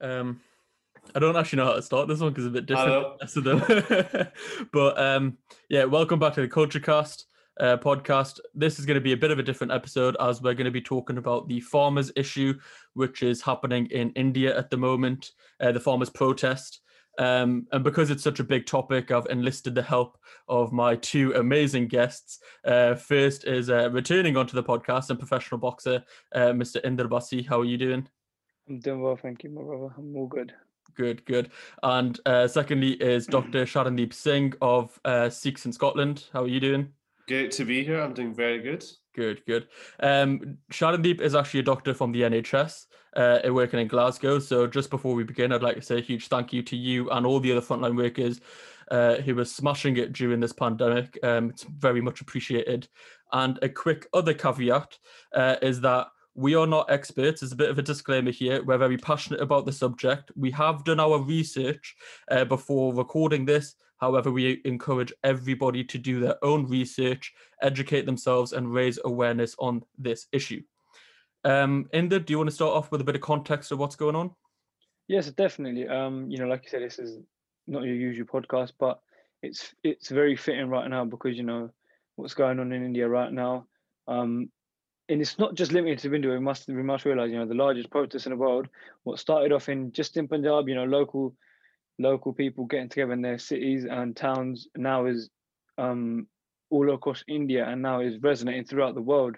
Um, I don't actually know how to start this one because it's a bit different. but um, yeah, welcome back to the Culture Cast uh, podcast. This is going to be a bit of a different episode as we're going to be talking about the farmers' issue, which is happening in India at the moment, uh, the farmers' protest. Um, and because it's such a big topic, I've enlisted the help of my two amazing guests. Uh, first is uh, returning onto the podcast and professional boxer, uh, Mr. Inder. How are you doing? I'm doing well, thank you, my brother. I'm all good. Good, good. And uh, secondly is Dr. Sharandeep Singh of uh, Sikhs in Scotland. How are you doing? Good to be here. I'm doing very good. Good, good. Um, Sharandeep is actually a doctor from the NHS, uh, working in Glasgow. So just before we begin, I'd like to say a huge thank you to you and all the other frontline workers uh, who were smashing it during this pandemic. Um, it's very much appreciated. And a quick other caveat uh, is that we are not experts. There's a bit of a disclaimer here. We're very passionate about the subject. We have done our research uh, before recording this. However, we encourage everybody to do their own research, educate themselves, and raise awareness on this issue. Um, Inder, do you want to start off with a bit of context of what's going on? Yes, definitely. Um, you know, like you said, this is not your usual podcast, but it's it's very fitting right now because you know what's going on in India right now. Um, and it's not just limited to India. We must we must realize, you know, the largest protest in the world. What started off in just in Punjab, you know, local local people getting together in their cities and towns now is um, all across India and now is resonating throughout the world.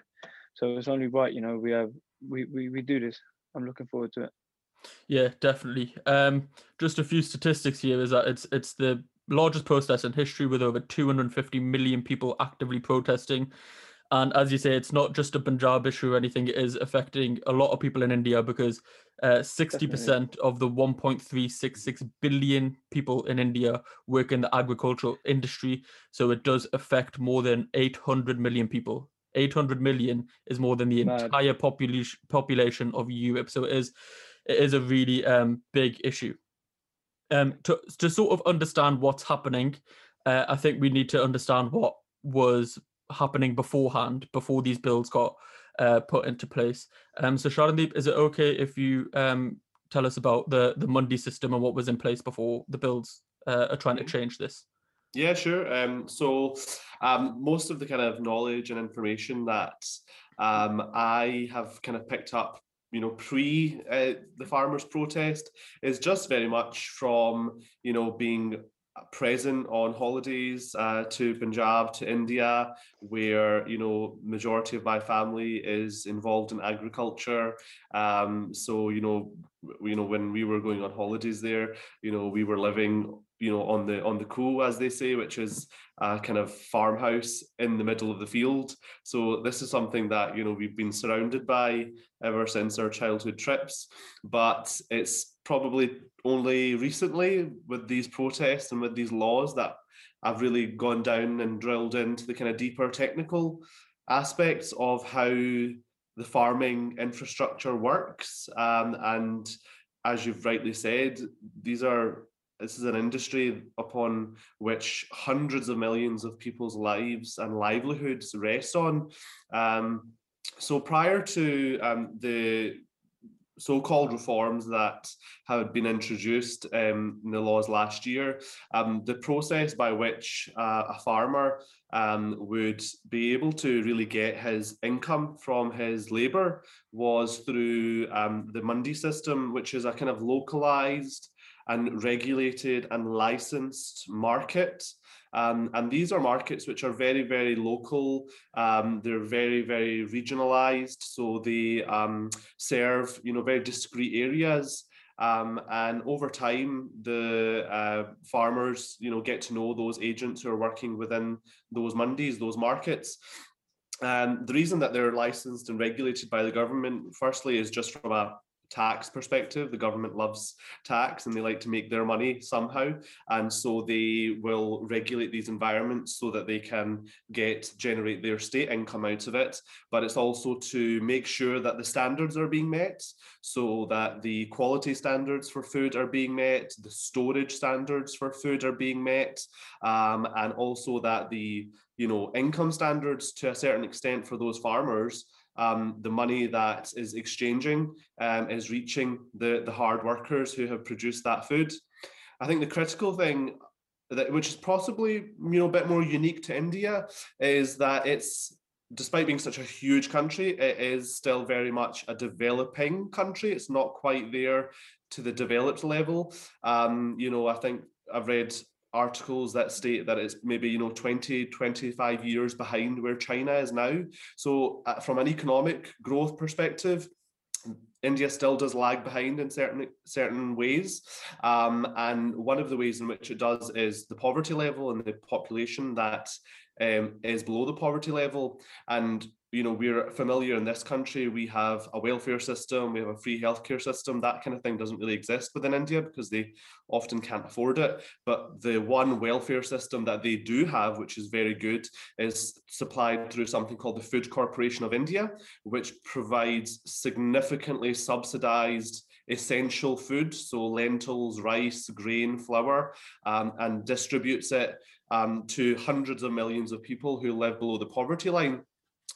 So it's only right, you know, we have we we, we do this. I'm looking forward to it. Yeah, definitely. Um, just a few statistics here is that it's it's the largest protest in history with over 250 million people actively protesting. And as you say, it's not just a Punjab issue or anything. It is affecting a lot of people in India because uh, 60% of the 1.366 billion people in India work in the agricultural industry. So it does affect more than 800 million people. 800 million is more than the Mad. entire population population of Europe. So it is it is a really um, big issue. Um, to to sort of understand what's happening, uh, I think we need to understand what was happening beforehand, before these bills got uh, put into place. Um, so Sharandeep, is it okay if you um, tell us about the the Mandi system and what was in place before the bills uh, are trying to mm-hmm. change this? Yeah, sure. Um, so um, most of the kind of knowledge and information that um, I have kind of picked up you know pre uh, the farmers protest is just very much from you know being present on holidays uh, to Punjab, to India, where you know majority of my family is involved in agriculture. Um, so you know, you know when we were going on holidays there, you know we were living you know on the on the cool as they say which is a kind of farmhouse in the middle of the field. So this is something that you know we've been surrounded by ever since our childhood trips but it's probably only recently with these protests and with these laws that I've really gone down and drilled into the kind of deeper technical aspects of how the farming infrastructure works. Um, and as you've rightly said these are this is an industry upon which hundreds of millions of people's lives and livelihoods rest on. Um, so prior to um, the so-called reforms that had been introduced um, in the laws last year, um, the process by which uh, a farmer um, would be able to really get his income from his labour was through um, the Mandi system, which is a kind of localised and regulated and licensed market. Um, and these are markets which are very, very local. Um, they're very, very regionalized. So they um, serve, you know, very discrete areas. Um, and over time, the uh, farmers, you know, get to know those agents who are working within those Mandis, those markets. And the reason that they're licensed and regulated by the government, firstly, is just from a tax perspective. The government loves tax and they like to make their money somehow. And so they will regulate these environments so that they can get generate their state income out of it. But it's also to make sure that the standards are being met so that the quality standards for food are being met, the storage standards for food are being met, um, and also that the you know income standards to a certain extent for those farmers um, the money that is exchanging um, is reaching the, the hard workers who have produced that food. I think the critical thing that which is possibly you know a bit more unique to India is that it's despite being such a huge country, it is still very much a developing country. It's not quite there to the developed level. Um, you know, I think I've read articles that state that it's maybe you know 20 25 years behind where china is now so uh, from an economic growth perspective India still does lag behind in certain certain ways, um, and one of the ways in which it does is the poverty level and the population that um, is below the poverty level. And you know we're familiar in this country. We have a welfare system we have a free healthcare system. That kind of thing doesn't really exist within india because they often can't afford it. But the one welfare system that they do have which is very good is supplied through something called the food corporation of india which provides significantly subsidized essential food. So lentils rice grain flour um, and distributes it um, to hundreds of millions of people who live below the poverty line.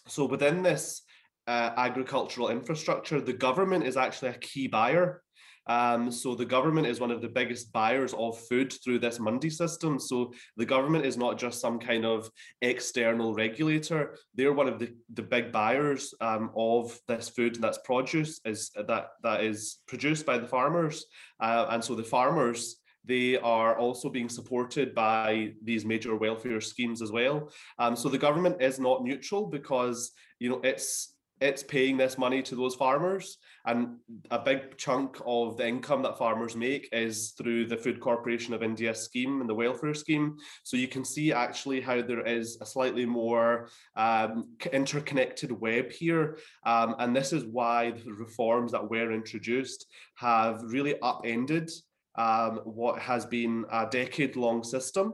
So within this uh, agricultural infrastructure, the government is actually a key buyer. Um, so the government is one of the biggest buyers of food through this Mandi system. So the government is not just some kind of external regulator; they're one of the, the big buyers um, of this food that's produce is that that is produced by the farmers, uh, and so the farmers they are also being supported by these major welfare schemes as well. Um, so the government is not neutral because you know it's it's paying this money to those farmers, and a big chunk of the income that farmers make is through the Food Corporation of India scheme and the welfare scheme. So you can see actually how there is a slightly more um, interconnected web here, um, and this is why the reforms that were introduced have really upended um, what has been a decade long system.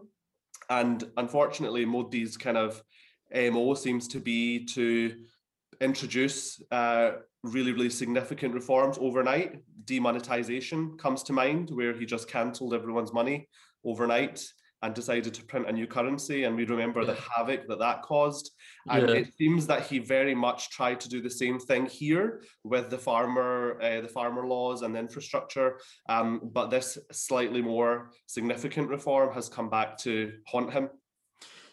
And unfortunately, Modi's kind of MO seems to be to introduce uh, really, really significant reforms overnight. Demonetization comes to mind, where he just cancelled everyone's money overnight and decided to print a new currency. And we remember yeah. the havoc that that caused. And yeah. it seems that he very much tried to do the same thing here with the farmer, uh, the farmer laws and the infrastructure. Um, but this slightly more significant reform has come back to haunt him.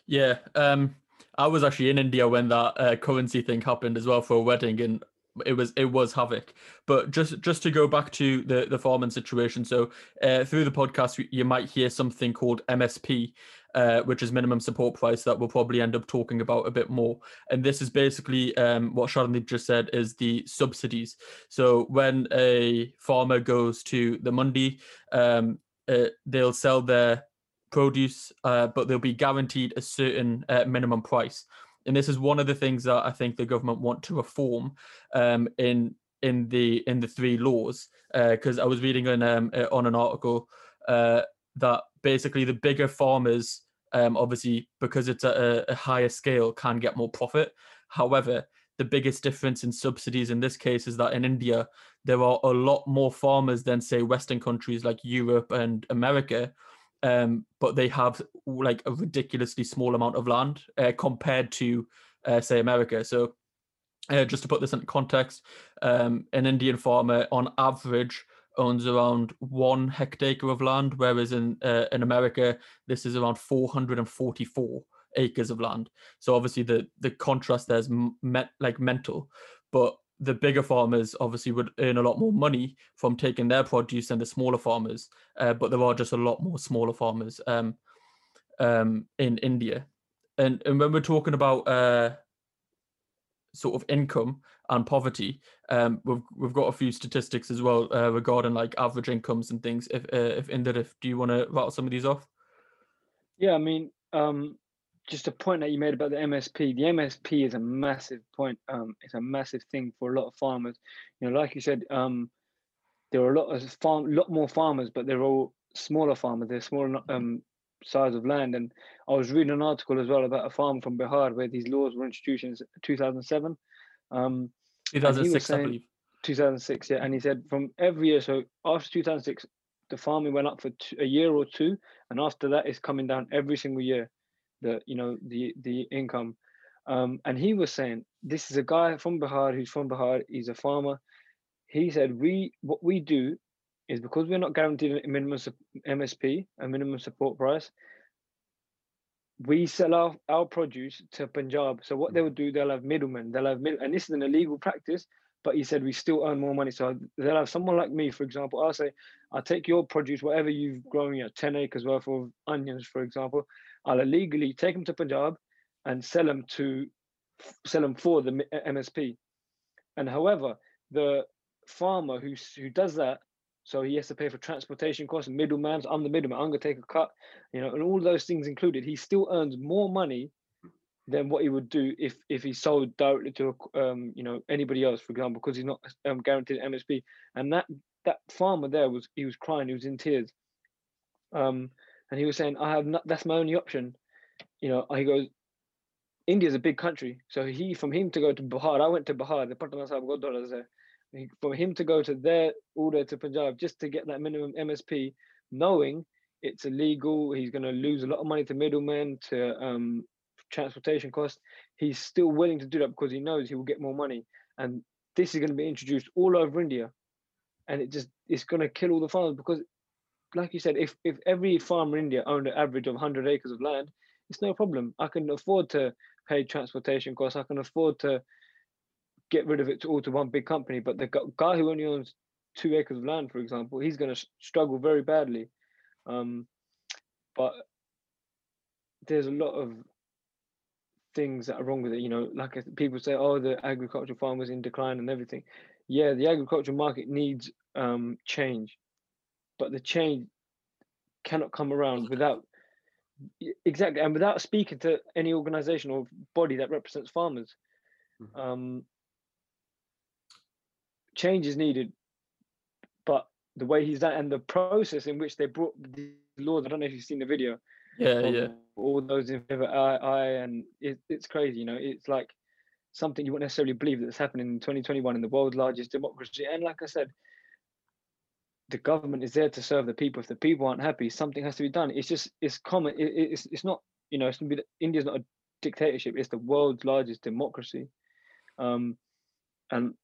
Yeah. Um, I was actually in India when that uh, currency thing happened as well for a wedding, and it was it was havoc. But just just to go back to the the farming situation, so uh, through the podcast you might hear something called MSP, uh, which is minimum support price that we'll probably end up talking about a bit more. And this is basically um, what Sharni just said is the subsidies. So when a farmer goes to the Mandi, um, uh, they'll sell their produce, uh, but they'll be guaranteed a certain uh, minimum price and this is one of the things that I think the government want to reform um, in in the in the three laws. Because uh, I was reading on um, uh, on an article uh, that basically the bigger farmers, um, obviously because it's a, a higher scale, can get more profit. However, the biggest difference in subsidies in this case is that in India there are a lot more farmers than say Western countries like Europe and America um, but they have like a ridiculously small amount of land uh, compared to, uh, say, America. So, uh, just to put this into context, um, an Indian farmer on average owns around one hectare of land, whereas in uh, in America this is around 444 acres of land. So obviously the the contrast there's like mental, but the bigger farmers obviously would earn a lot more money from taking their produce than the smaller farmers. Uh, but there are just a lot more smaller farmers um, um, in India. And, and when we're talking about uh, sort of income and poverty, um, we've we've got a few statistics as well uh, regarding like average incomes and things. If uh, if Inder, if do you want to rattle some of these off? Yeah, I mean, um, just a point that you made about the MSP. The MSP is a massive point. Um, it's a massive thing for a lot of farmers. You know, like you said, um, there are a lot of farm, lot more farmers, but they're all smaller farmers. They're smaller um, size of land. And I was reading an article as well about a farm from Bihar where these laws were introduced in 2007. Um, 2006, saying, I believe. 2006, yeah. And he said from every year, so after 2006, the farming went up for two, a year or two, and after that, it's coming down every single year the you know the the income Um, and he was saying, this is a guy from Bihar who's from Bihar. He's a farmer. He said, we what we do is because we're not guaranteed a minimum MSP, a minimum support price. We sell our, our produce to Punjab. So what they will do, they'll have middlemen. They'll have middle, and this is an illegal practice. But he said we still earn more money. So they'll have someone like me, for example. I'll say, I'll take your produce, whatever you've grown, you know, 10 acres worth of onions, for example. I'll illegally take them to Punjab and sell them to sell them for the MSP. And however, the farmer who who does that, so he has to pay for transportation costs, middleman. I'm the middleman. I'm gonna take a cut, you know, and all those things included. He still earns more money than what he would do if if he sold directly to um, you know anybody else, for example, because he's not um, guaranteed MSP. And that that farmer there was he was crying, he was in tears, um, and he was saying, "I have not. That's my only option." You know, he goes, India's a big country, so he from him to go to Bihar. I went to Bihar, the there. For him to go to there, all the way to Punjab, just to get that minimum MSP, knowing it's illegal, he's going to lose a lot of money to middlemen, to um, transportation costs. He's still willing to do that because he knows he will get more money. And this is going to be introduced all over India, and it just it's going to kill all the farmers because, like you said, if if every farmer in India owned an average of 100 acres of land, it's no problem. I can afford to pay transportation costs. I can afford to get rid of it all to one big company. But the guy who only owns two acres of land, for example, he's going to struggle very badly. Um, but there's a lot of things that are wrong with it. You know, like people say, oh, the agricultural farmers in decline and everything. Yeah, the agricultural market needs um, change, but the change cannot come around without exactly and without speaking to any organization or body that represents farmers. Mm-hmm. um, change is needed but the way he's done and the process in which they brought the laws i don't know if you've seen the video yeah yeah. all those in favor i i and it, it's crazy you know it's like something you wouldn't necessarily believe that's happening in 2021 in the world's largest democracy. And like i said the government is there to serve the people. If the people aren't happy, something has to be done. It's just it's common. It, it's it's not you know it's be, India's not a dictatorship. It's the world's largest democracy, um, and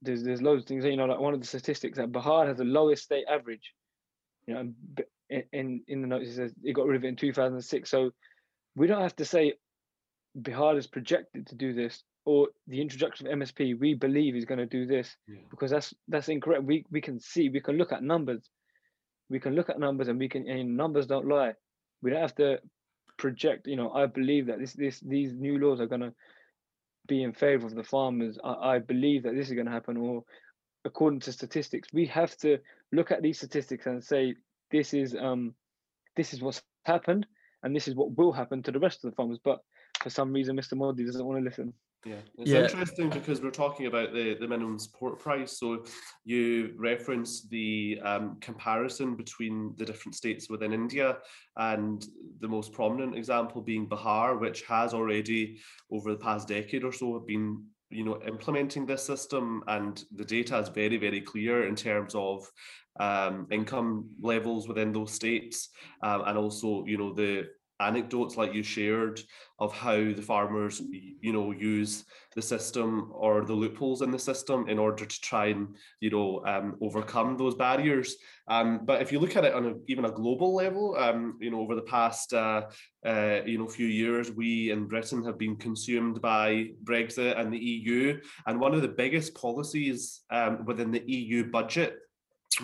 there's there's loads of things. You know, like one of the statistics that Bihar has the lowest state average. You know, in in the notes it says it got rid of it in 2006. So we don't have to say Bihar is projected to do this or the introduction of MSP, we believe is going to do this yeah. because that's that's incorrect. We we can see, we can look at numbers, we can look at numbers, and we can and numbers don't lie. We don't have to project. You know, I believe that this this these new laws are going to be in favor of the farmers. I, I believe that this is going to happen, or according to statistics, we have to look at these statistics and say this is um this is what's happened, and this is what will happen to the rest of the farmers. But for some reason, Mr. Modi doesn't want to listen. Yeah, it's yeah. interesting because we're talking about the, the minimum support price. So you reference the um, comparison between the different states within India, and the most prominent example being Bihar, which has already, over the past decade or so, been you know implementing this system and the data is very very clear in terms of um, income levels within those states um, and also you know the anecdotes like you shared of how the farmers you know use the system or the loopholes in the system in order to try and you know um, overcome those barriers um, but if you look at it on a, even a global level um, you know over the past uh, uh, you know few years we in britain have been consumed by brexit and the eu and one of the biggest policies um, within the eu budget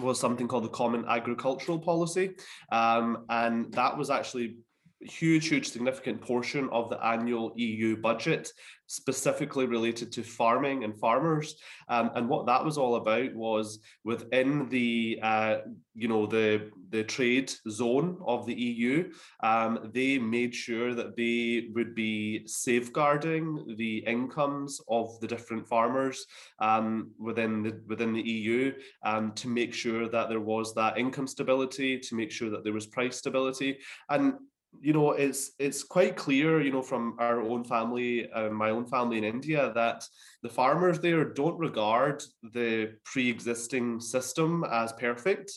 was something called the Common Agricultural Policy. Um, and that was actually huge, huge, significant portion of the annual EU budget, specifically related to farming and farmers. Um, and what that was all about was within the, uh, you know, the the trade zone of the EU, um, they made sure that they would be safeguarding the incomes of the different farmers um, within the within the EU um, to make sure that there was that income stability, to make sure that there was price stability, and you know, it's it's quite clear, you know, from our own family, uh, my own family in India, that the farmers there don't regard the pre-existing system as perfect.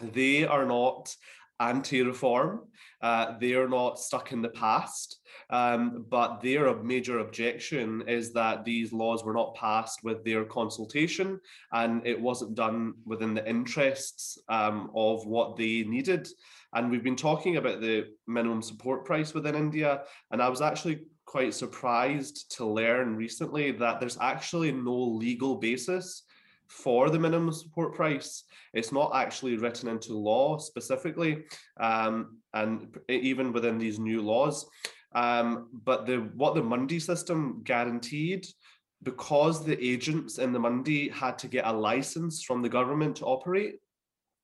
They are not anti-reform. Uh, they are not stuck in the past, um, but their major objection is that these laws were not passed with their consultation, and it wasn't done within the interests um, of what they needed. And we've been talking about the minimum support price within India, and I was actually quite surprised to learn recently that there's actually no legal basis for the minimum support price. It's not actually written into law specifically, um, and even within these new laws. Um, but the what the Mandi system guaranteed, because the agents in the Mandi had to get a license from the government to operate,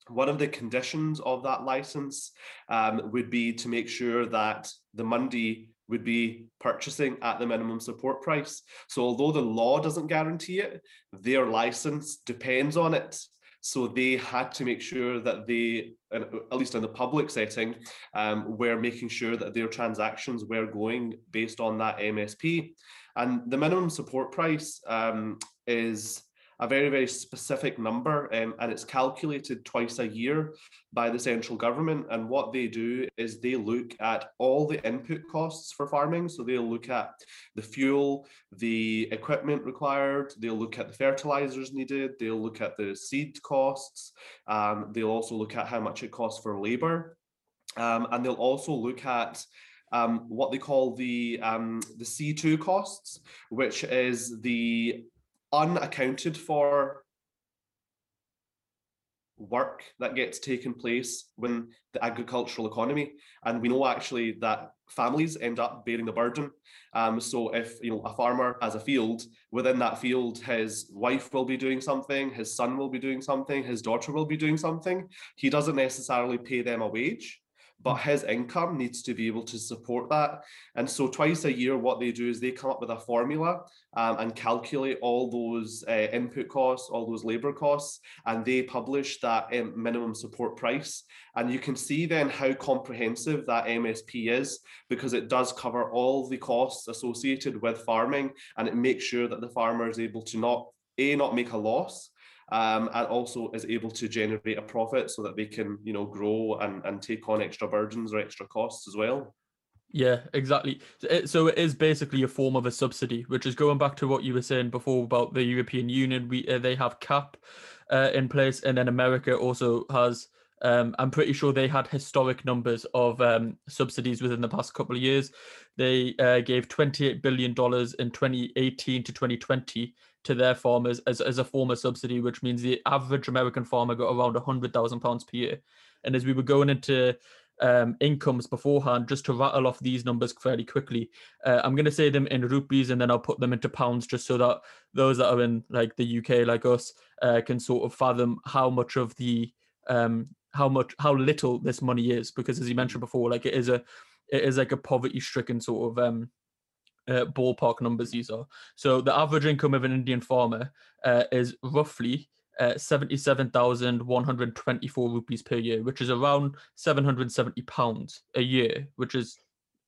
one of the conditions of that license um, would be to make sure that the Mandi would be purchasing at the minimum support price. So although the law doesn't guarantee it, their license depends on it. So they had to make sure that they, at least in the public setting, um, were making sure that their transactions were going based on that MSP. And the minimum support price um, is a very, very specific number, um, and it's calculated twice a year by the central government. And what they do is they look at all the input costs for farming. So they'll look at the fuel, the equipment required, they'll look at the fertilizers needed, they'll look at the seed costs, um, they'll also look at how much it costs for labor. Um, and they'll also look at um, what they call the um, the C2 costs, which is the unaccounted for work that gets taken place when the agricultural economy and we know actually that families end up bearing the burden. Um, so if you know a farmer has a field within that field his wife will be doing something his son will be doing something his daughter will be doing something he doesn't necessarily pay them a wage but his income needs to be able to support that. And so twice a year, what they do is they come up with a formula um, and calculate all those uh, input costs, all those labor costs, and they publish that um, minimum support price. And you can see then how comprehensive that MSP is because it does cover all the costs associated with farming and it makes sure that the farmer is able to not a not make a loss um, and also is able to generate a profit so that they can, you know, grow and, and take on extra burdens or extra costs as well. Yeah, exactly. So it is basically a form of a subsidy, which is going back to what you were saying before about the European Union. We uh, they have cap uh, in place, and then America also has. Um, I'm pretty sure they had historic numbers of um, subsidies within the past couple of years. They uh, gave 28 billion dollars in 2018 to 2020 to their farmers as, as a form of subsidy, which means the average American farmer got around £100,000 per year. And as we were going into um, incomes beforehand, just to rattle off these numbers fairly quickly, uh, I'm going to say them in rupees and then I'll put them into pounds just so that those that are in like the UK, like us, uh, can sort of fathom how much of the um, how much how little this money is because as you mentioned before like it is a it is like a poverty stricken sort of um uh, ballpark numbers these are. So the average income of an Indian farmer uh, is roughly uh, 77,124 rupees per year, which is around 770 pounds a year, which is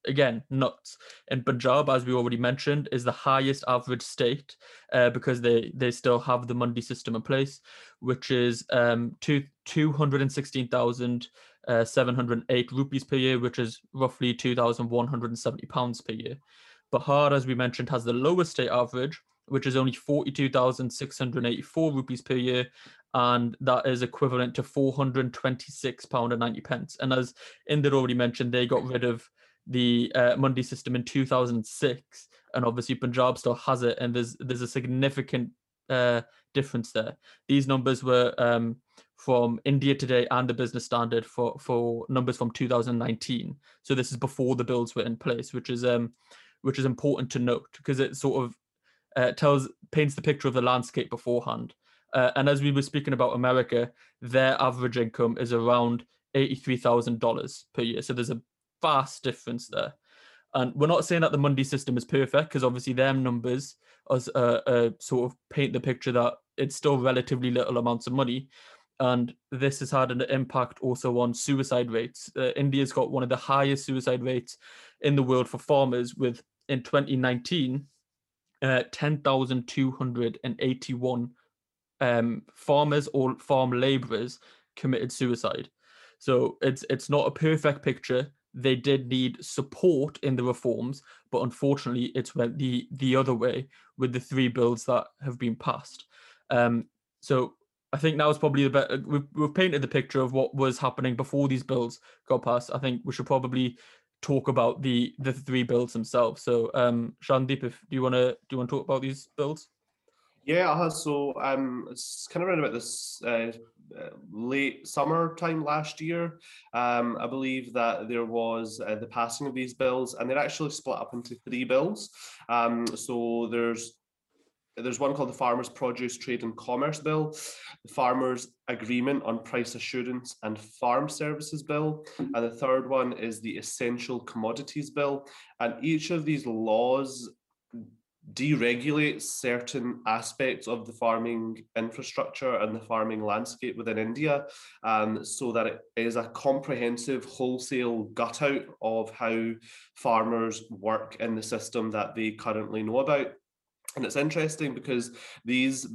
again nuts. And Punjab, as we already mentioned, is the highest average state uh, because they they still have the Mandi system in place, which is um, two two hundred and sixteen thousand. Uh, 708 rupees per year, which is roughly 2,170 pounds per year. Bihar, as we mentioned, has the lowest state average, which is only 42,684 rupees per year. And that is equivalent to £426.90. pence. And as Inder already mentioned, they got rid of the uh, Mandi system in 2006. And obviously, Punjab still has it. And there's, there's a significant uh, difference there. These numbers were um, from India Today and the Business Standard for, for numbers from 2019. So this is before the bills were in place, which is um, which is important to note because it sort of uh, tells paints the picture of the landscape beforehand. Uh, and as we were speaking about America, their average income is around eighty-three thousand dollars per year. So there's a vast difference there. And we're not saying that the Mandi system is perfect because obviously them numbers as uh, uh, sort of paint the picture that it's still relatively little amounts of money. And this has had an impact also on suicide rates. Uh, India's got one of the highest suicide rates in the world for farmers, with in 2019, uh, 10,281 um, farmers or farm laborers committed suicide. So it's it's not a perfect picture. They did need support in the reforms, but unfortunately, it's went the the other way with the three bills that have been passed. Um, so I think now is probably the better. We've, we've painted the picture of what was happening before these bills got passed. I think we should probably talk about the the three bills themselves. So, um, Shandeep, if do you want to do you want to talk about these bills? Yeah, uh, so um, it's kind of around about this uh, uh, late summer time last year. Um, I believe that there was uh, the passing of these bills, and they're actually split up into three bills. Um, so there's there's one called the Farmers Produce Trade and Commerce Bill, the Farmers Agreement on Price Assurance and Farm Services Bill, and the third one is the Essential Commodities Bill. And each of these laws deregulates certain aspects of the farming infrastructure and the farming landscape within India um, so that it is a comprehensive wholesale gut out of how farmers work in the system that they currently know about. And it's interesting because these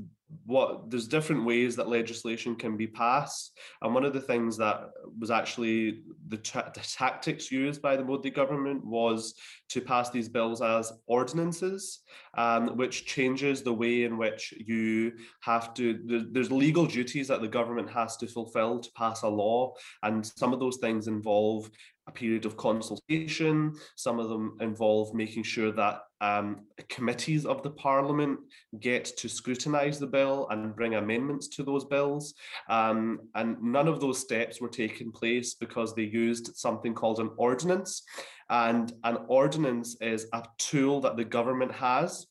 what there's different ways that legislation can be passed and one of the things that was actually the, the tactics used by the modi government was to pass these bills as ordinances um, which changes the way in which you have to there's legal duties that the government has to fulfill to pass a law and some of those things involve a period of consultation. Some of them involve making sure that um, committees of the parliament get to scrutinise the bill and bring amendments to those bills. Um, and none of those steps were taking place because they used something called an ordinance. And an ordinance is a tool that the government has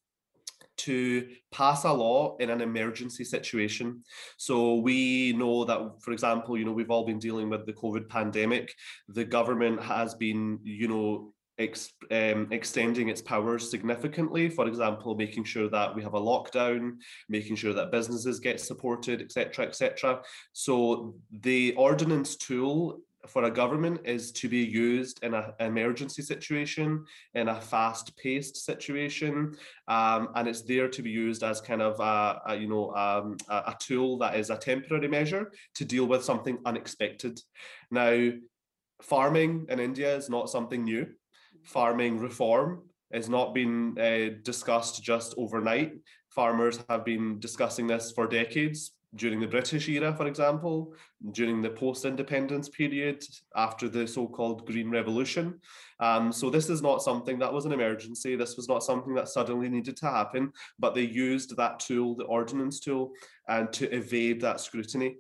to pass a law in an emergency situation. So we know that, for example, you know, we've all been dealing with the COVID pandemic. The government has been, you know, Ex, um, extending its powers significantly. For example, making sure that we have a lockdown, making sure that businesses get supported, etc., etc. So the ordinance tool for a government is to be used in an emergency situation, in a fast-paced situation, um, and it's there to be used as kind of a, a you know um, a, a tool that is a temporary measure to deal with something unexpected. Now, farming in India is not something new. Farming reform has not been uh, discussed just overnight. Farmers have been discussing this for decades during the British era, for example, during the post-independence period after the so-called Green Revolution. Um, so this is not something that was an emergency. This was not something that suddenly needed to happen, but they used that tool, the ordinance tool, and to evade that scrutiny.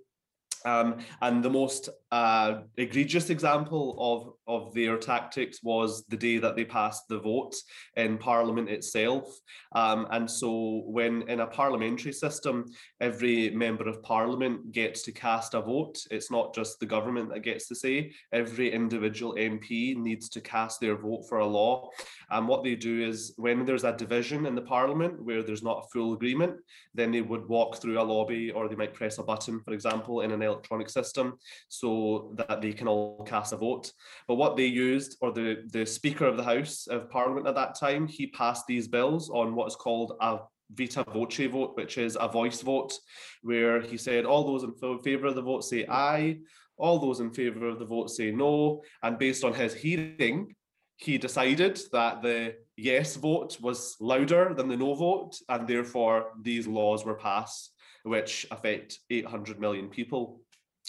Um, and the most uh, egregious example of, of their tactics was the day that they passed the vote in Parliament itself. Um, and so, when in a parliamentary system, every member of Parliament gets to cast a vote, it's not just the government that gets to say, every individual MP needs to cast their vote for a law. And what they do is, when there's a division in the Parliament where there's not a full agreement, then they would walk through a lobby or they might press a button, for example, in an electronic system. So that they can all cast a vote. But what they used, or the, the Speaker of the House of Parliament at that time, he passed these bills on what is called a viva voce vote, which is a voice vote, where he said all those in favour of the vote say aye, all those in favour of the vote say no. And based on his hearing, he decided that the yes vote was louder than the no vote, and therefore these laws were passed, which affect 800 million people.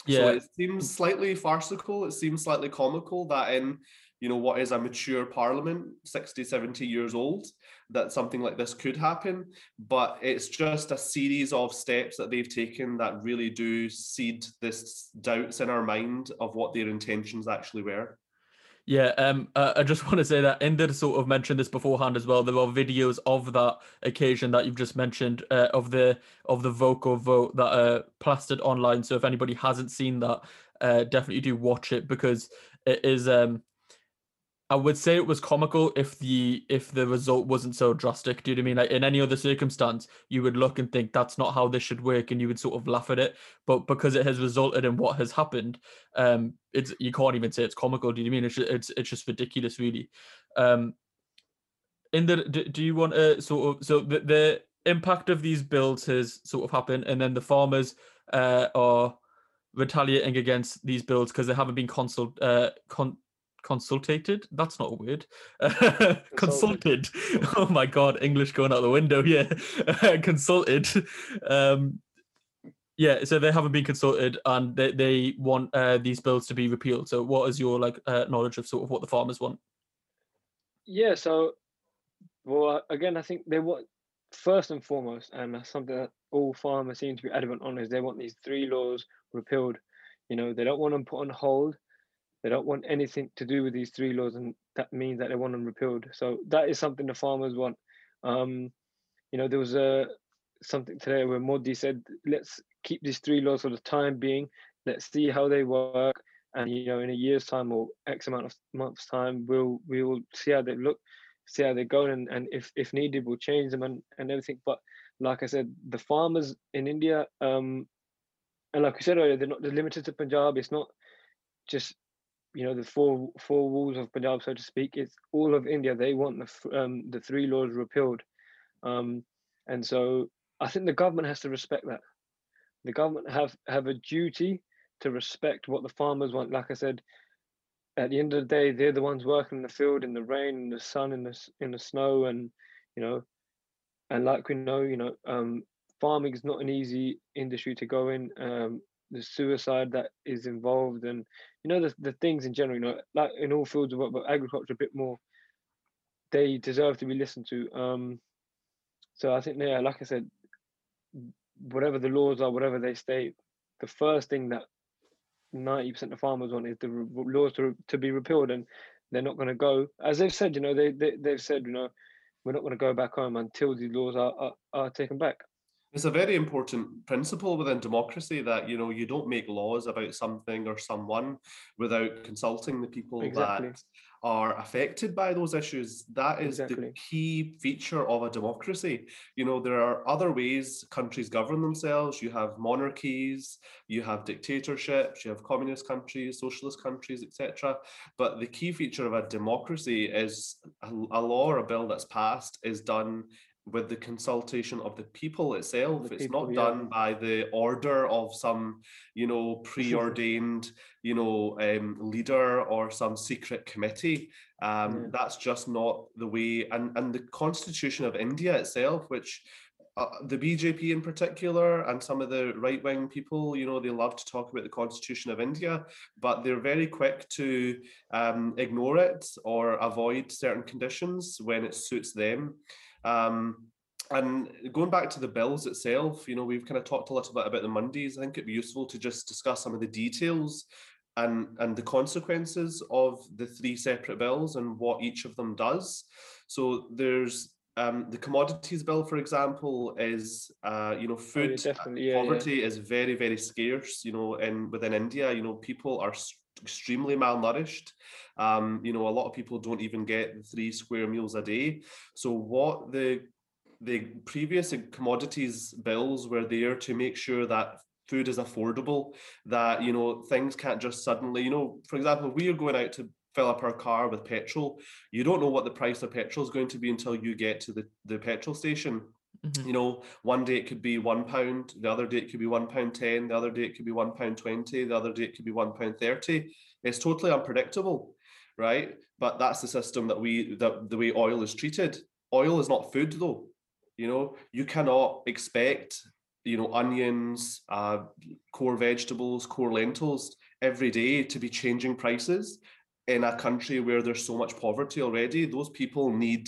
Yeah. So it seems slightly farcical. It seems slightly comical that in, you know, what is a mature parliament, 60, 70 years old, that something like this could happen. But it's just a series of steps that they've taken that really do seed this doubts in our mind of what their intentions actually were. Yeah, um, uh, I just want to say that Inder sort of mentioned this beforehand as well. There are videos of that occasion that you've just mentioned uh, of the of the vocal vote that are plastered online. So if anybody hasn't seen that, uh, definitely do watch it because it is um, I would say it was comical if the if the result wasn't so drastic. Do you know what I mean? Like in any other circumstance, you would look and think that's not how this should work, and you would sort of laugh at it. But because it has resulted in what has happened, um, it's you can't even say it's comical. Do you know what I mean? It's it's it's just ridiculous, really. Um, Inder do, do you want to sort of so the the impact of these bills has sort of happened, and then the farmers uh are retaliating against these bills because they haven't been consult uh, con- consulted. That's not a word. consulted. Oh my god, English going out the window. Yeah, consulted. Um, yeah, so they haven't been consulted, and they, they want uh, these bills to be repealed. So, what is your like uh, knowledge of sort of what the farmers want? Yeah, so well, again, I think they want first and foremost, and something that all farmers seem to be adamant on, is they want these three laws repealed. You know, they don't want them put on hold. They don't want anything to do with these three laws, and that means that they want them repealed. So that is something the farmers want. Um, you know, there was a something today where Modi said, "Let's keep these three laws for the time being. Let's see how they work, and you know, in a year's time or X amount of months' time, we'll we will see how they look, see how they go, and, and if if needed, we'll change them and and everything." But like I said, the farmers in India, um, and like I said earlier, they're not they're limited to Punjab. It's not just you know the four four walls of Punjab, so to speak. It's all of India. They want the um, the three laws repealed, um, and so I think the government has to respect that. The government have have a duty to respect what the farmers want. Like I said, at the end of the day, they're the ones working in the field in the rain, in the sun, in the in the snow, and you know, and like we know, you know, um, farming is not an easy industry to go in. Um, the suicide that is involved, and you know, the the things in general. You know, like in all fields of work, but agriculture a bit more. They deserve to be listened to. Um, so I think, yeah, like I said, whatever the laws are, whatever they state, the first thing that 90% of farmers want is the laws to, to be repealed and they're not going to go as they've said you know they, they they've said you know we're not going to go back home until these laws are, are, are taken back it's a very important principle within democracy that you know you don't make laws about something or someone without consulting the people exactly. that are affected by those issues. That is exactly. the key feature of a democracy. You know, there are other ways countries govern themselves. You have monarchies, you have dictatorships, you have communist countries, socialist countries, etc. But the key feature of a democracy is a, a law or a bill that's passed is done with the consultation of the people itself. The it's people, not yeah. done by the order of some, you know, preordained, you know, um, leader or some secret committee. Um, yeah. That's just not the way. And and the Constitution of India itself, which uh, the BJP in particular and some of the right wing people, you know, they love to talk about the Constitution of India, but they're very quick to um, ignore it or avoid certain conditions when it suits them. Um, and going back to the bills itself, you know, we've kind of talked a little bit about the Mandis. I think it'd be useful to just discuss some of the details and and the consequences of the three separate bills and what each of them does. So there's um, the commodities bill, for example, is uh, you know food oh, yeah, poverty yeah. is very very scarce. You know, in within India, you know people are extremely malnourished. Um, you know, a lot of people don't even get three square meals a day. So what the the previous commodities bills were there to make sure that food is affordable, that you know things can't just suddenly, you know, for example, we are going out to fill up our car with petrol, you don't know what the price of petrol is going to be until you get to the, the petrol station. Mm-hmm. You know, one day it could be one pound, the other day it could be one pound ten, the other day it could be one pound twenty, the other day it could be one pound thirty. It's totally unpredictable, right? But that's the system that we that the way oil is treated. Oil is not food though. You know, you cannot expect you know onions, uh, core vegetables, core lentils every day to be changing prices in a country where there's so much poverty already. Those people need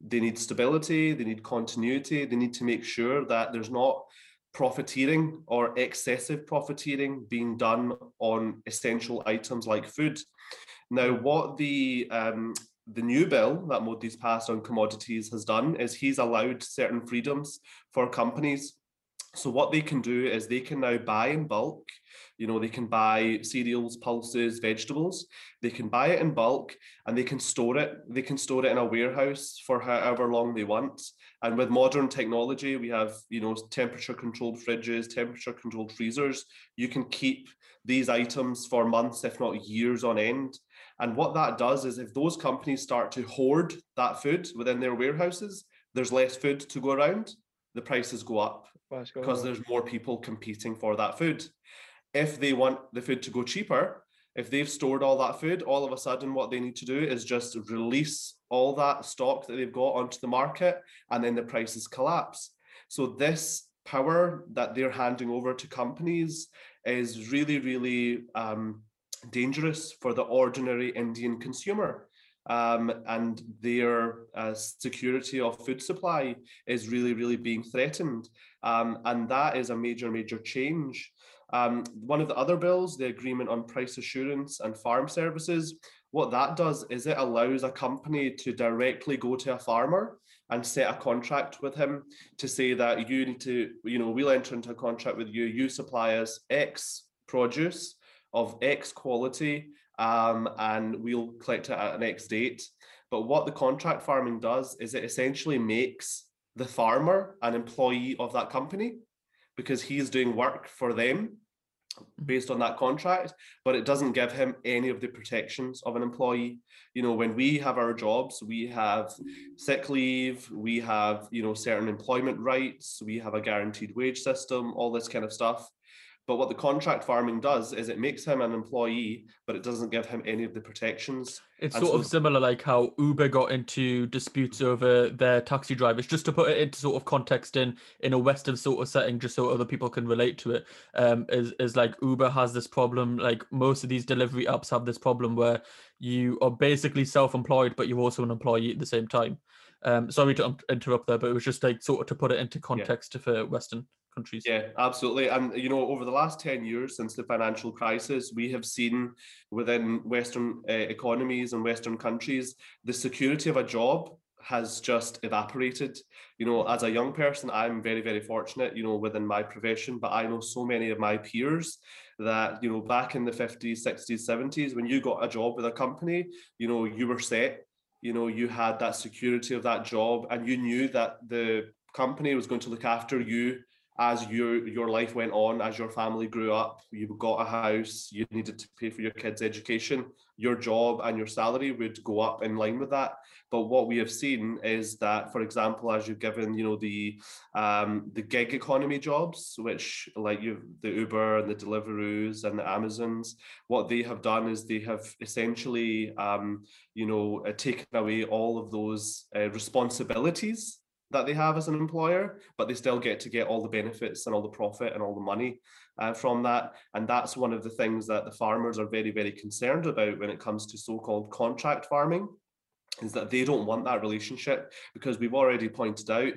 they need stability, they need continuity, they need to make sure that there's not profiteering or excessive profiteering being done on essential items like food. Now, what the um, the new bill that Modi's passed on commodities has done is he's allowed certain freedoms for companies. So what they can do is they can now buy in bulk you know, they can buy cereals, pulses, vegetables. They can buy it in bulk and they can store it. They can store it in a warehouse for however long they want. And with modern technology, we have, you know, temperature controlled fridges, temperature controlled freezers. You can keep these items for months, if not years on end. And what that does is if those companies start to hoard that food within their warehouses, there's less food to go around, the prices go up because there's more people competing for that food. If they want the food to go cheaper, if they've stored all that food, all of a sudden what they need to do is just release all that stock that they've got onto the market and then the prices collapse. So this power that they're handing over to companies is really, really um, dangerous for the ordinary Indian consumer. Um, and their uh, security of food supply is really, really being threatened. Um, and that is a major, major change. Um, one of the other bills, the Agreement on Price Assurance and Farm Services, what that does is it allows a company to directly go to a farmer and set a contract with him to say that you need to, you know, we'll enter into a contract with you, you supply us X produce of X quality, um, and we'll collect it at an X date. But what the contract farming does is it essentially makes the farmer an employee of that company because he's doing work for them based on that contract, but it doesn't give him any of the protections of an employee. You know, when we have our jobs, we have sick leave, we have, you know, certain employment rights, we have a guaranteed wage system, all this kind of stuff. But what the contract farming does is it makes him an employee, but it doesn't give him any of the protections. It's And sort so- of similar like how Uber got into disputes over their taxi drivers, just to put it into sort of context in in a Western sort of setting, just so other people can relate to it. Um, is is like Uber has this problem, like most of these delivery apps have this problem where you are basically self-employed, but you're also an employee at the same time. Um, sorry to um, interrupt there, but it was just like sort of to put it into context for Western countries. Yeah, absolutely. And you know, over the last 10 years since the financial crisis, we have seen within Western uh, economies and Western countries, the security of a job has just evaporated. You know, as a young person, I'm very, very fortunate, you know, within my profession, but I know so many of my peers that, you know, back in the 50s, 60s, 70s, when you got a job with a company, you know, you were set, you know, you had that security of that job and you knew that the company was going to look after you as your your life went on, as your family grew up, you got a house, you needed to pay for your kids' education, your job and your salary would go up in line with that. But what we have seen is that, for example, as you've given, you know, the um, the gig economy jobs, which like you the Uber and the Deliveroos and the Amazons, what they have done is they have essentially, um, you know, uh, taken away all of those uh, responsibilities that they have as an employer, but they still get to get all the benefits and all the profit and all the money uh, from that. And that's one of the things that the farmers are very, very concerned about when it comes to so-called contract farming, is that they don't want that relationship because we've already pointed out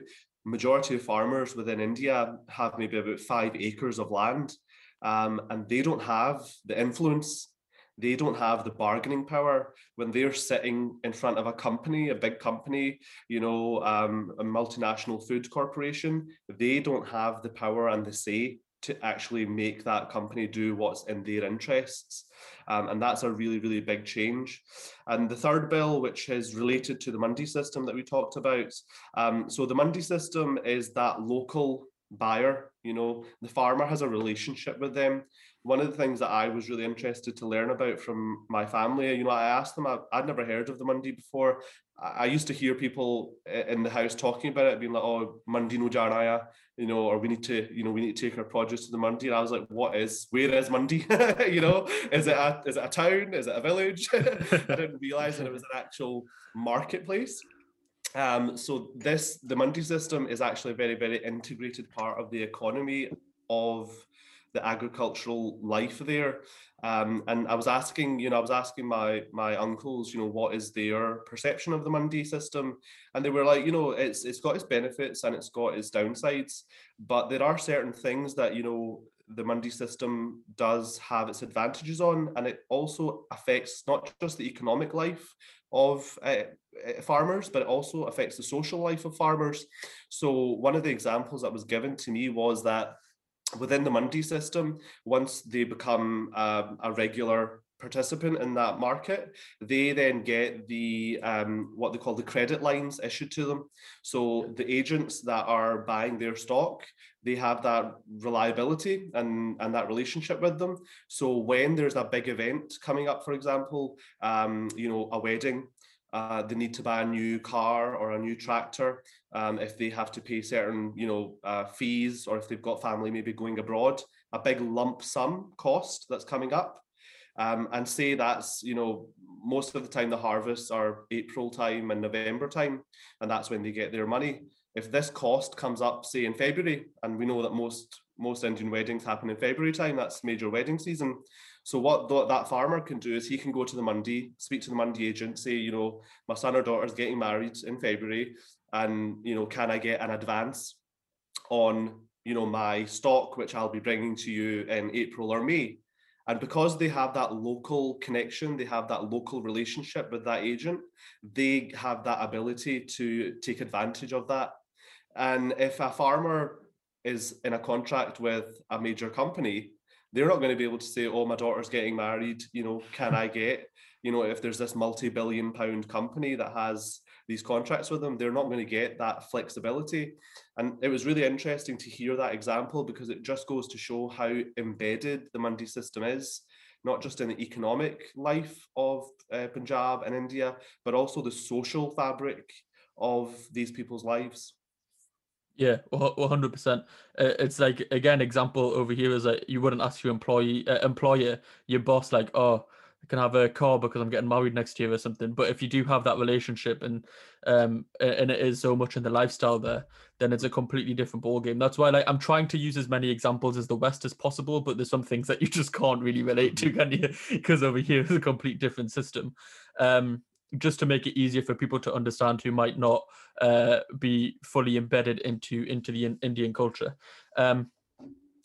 majority of farmers within India have maybe about five acres of land, um, and they don't have the influence they don't have the bargaining power when they're sitting in front of a company, a big company, you know, um, a multinational food corporation. They don't have the power and the say to actually make that company do what's in their interests. Um, and that's a really, really big change. And the third bill, which is related to the Mandi system that we talked about. Um, so the Mandi system is that local buyer, you know, the farmer has a relationship with them one of the things that I was really interested to learn about from my family, you know, I asked them, I, would never heard of the Mandi before. I, used to hear people in the house talking about it, being like, oh, Mandi no janaya, you know, or we need to, you know, we need to take our produce to the Mandi. And I was like, what is, where is Mandi? you know, is it a, is it a town? Is it a village? I didn't realize that it was an actual marketplace. Um, so this, the Mandi system is actually a very, very integrated part of the economy of the agricultural life there. Um, and I was asking, you know, I was asking my my uncles, you know, what is their perception of the Mandi system, and they were like, you know, it's it's got its benefits and it's got its downsides, but there are certain things that you know the Mandi system does have its advantages on, and it also affects not just the economic life of uh, farmers, but it also affects the social life of farmers. So one of the examples that was given to me was that within the Mandi system, once they become um, a regular participant in that market, they then get the um, what they call the credit lines issued to them. So the agents that are buying their stock, they have that reliability and, and that relationship with them. So when there's a big event coming up, for example, um, you know, a wedding, uh, they need to buy a new car or a new tractor, um, if they have to pay certain, you know, uh, fees, or if they've got family maybe going abroad, a big lump sum cost that's coming up. Um, and say that's, you know, most of the time the harvests are April time and November time, and that's when they get their money. If this cost comes up, say in February, and we know that most most Indian weddings happen in February time, that's major wedding season. So what th- that farmer can do is he can go to the Mandi, speak to the Mandi agent, say, you know, my son or daughter is getting married in February, and you know, can I get an advance on you know my stock, which I'll be bringing to you in April or May? And because they have that local connection, they have that local relationship with that agent, they have that ability to take advantage of that. And if a farmer is in a contract with a major company, they're not going to be able to say, "Oh, my daughter's getting married. You know, can I get?" You know, if there's this multi-billion-pound company that has these contracts with them, they're not going to get that flexibility. And it was really interesting to hear that example because it just goes to show how embedded the Mandi system is, not just in the economic life of uh, Punjab and India, but also the social fabric of these people's lives. Yeah, one hundred percent. Uh, it's like again, example over here is like you wouldn't ask your employee uh, employer, your boss, like, oh, I can have a car because I'm getting married next year or something. But if you do have that relationship and um and it is so much in the lifestyle there, then it's a completely different ball game. That's why like I'm trying to use as many examples as the West as possible, but there's some things that you just can't really relate to, can you? Because over here is a complete different system. Um, just to make it easier for people to understand who might not uh, be fully embedded into into the in- Indian culture. Um,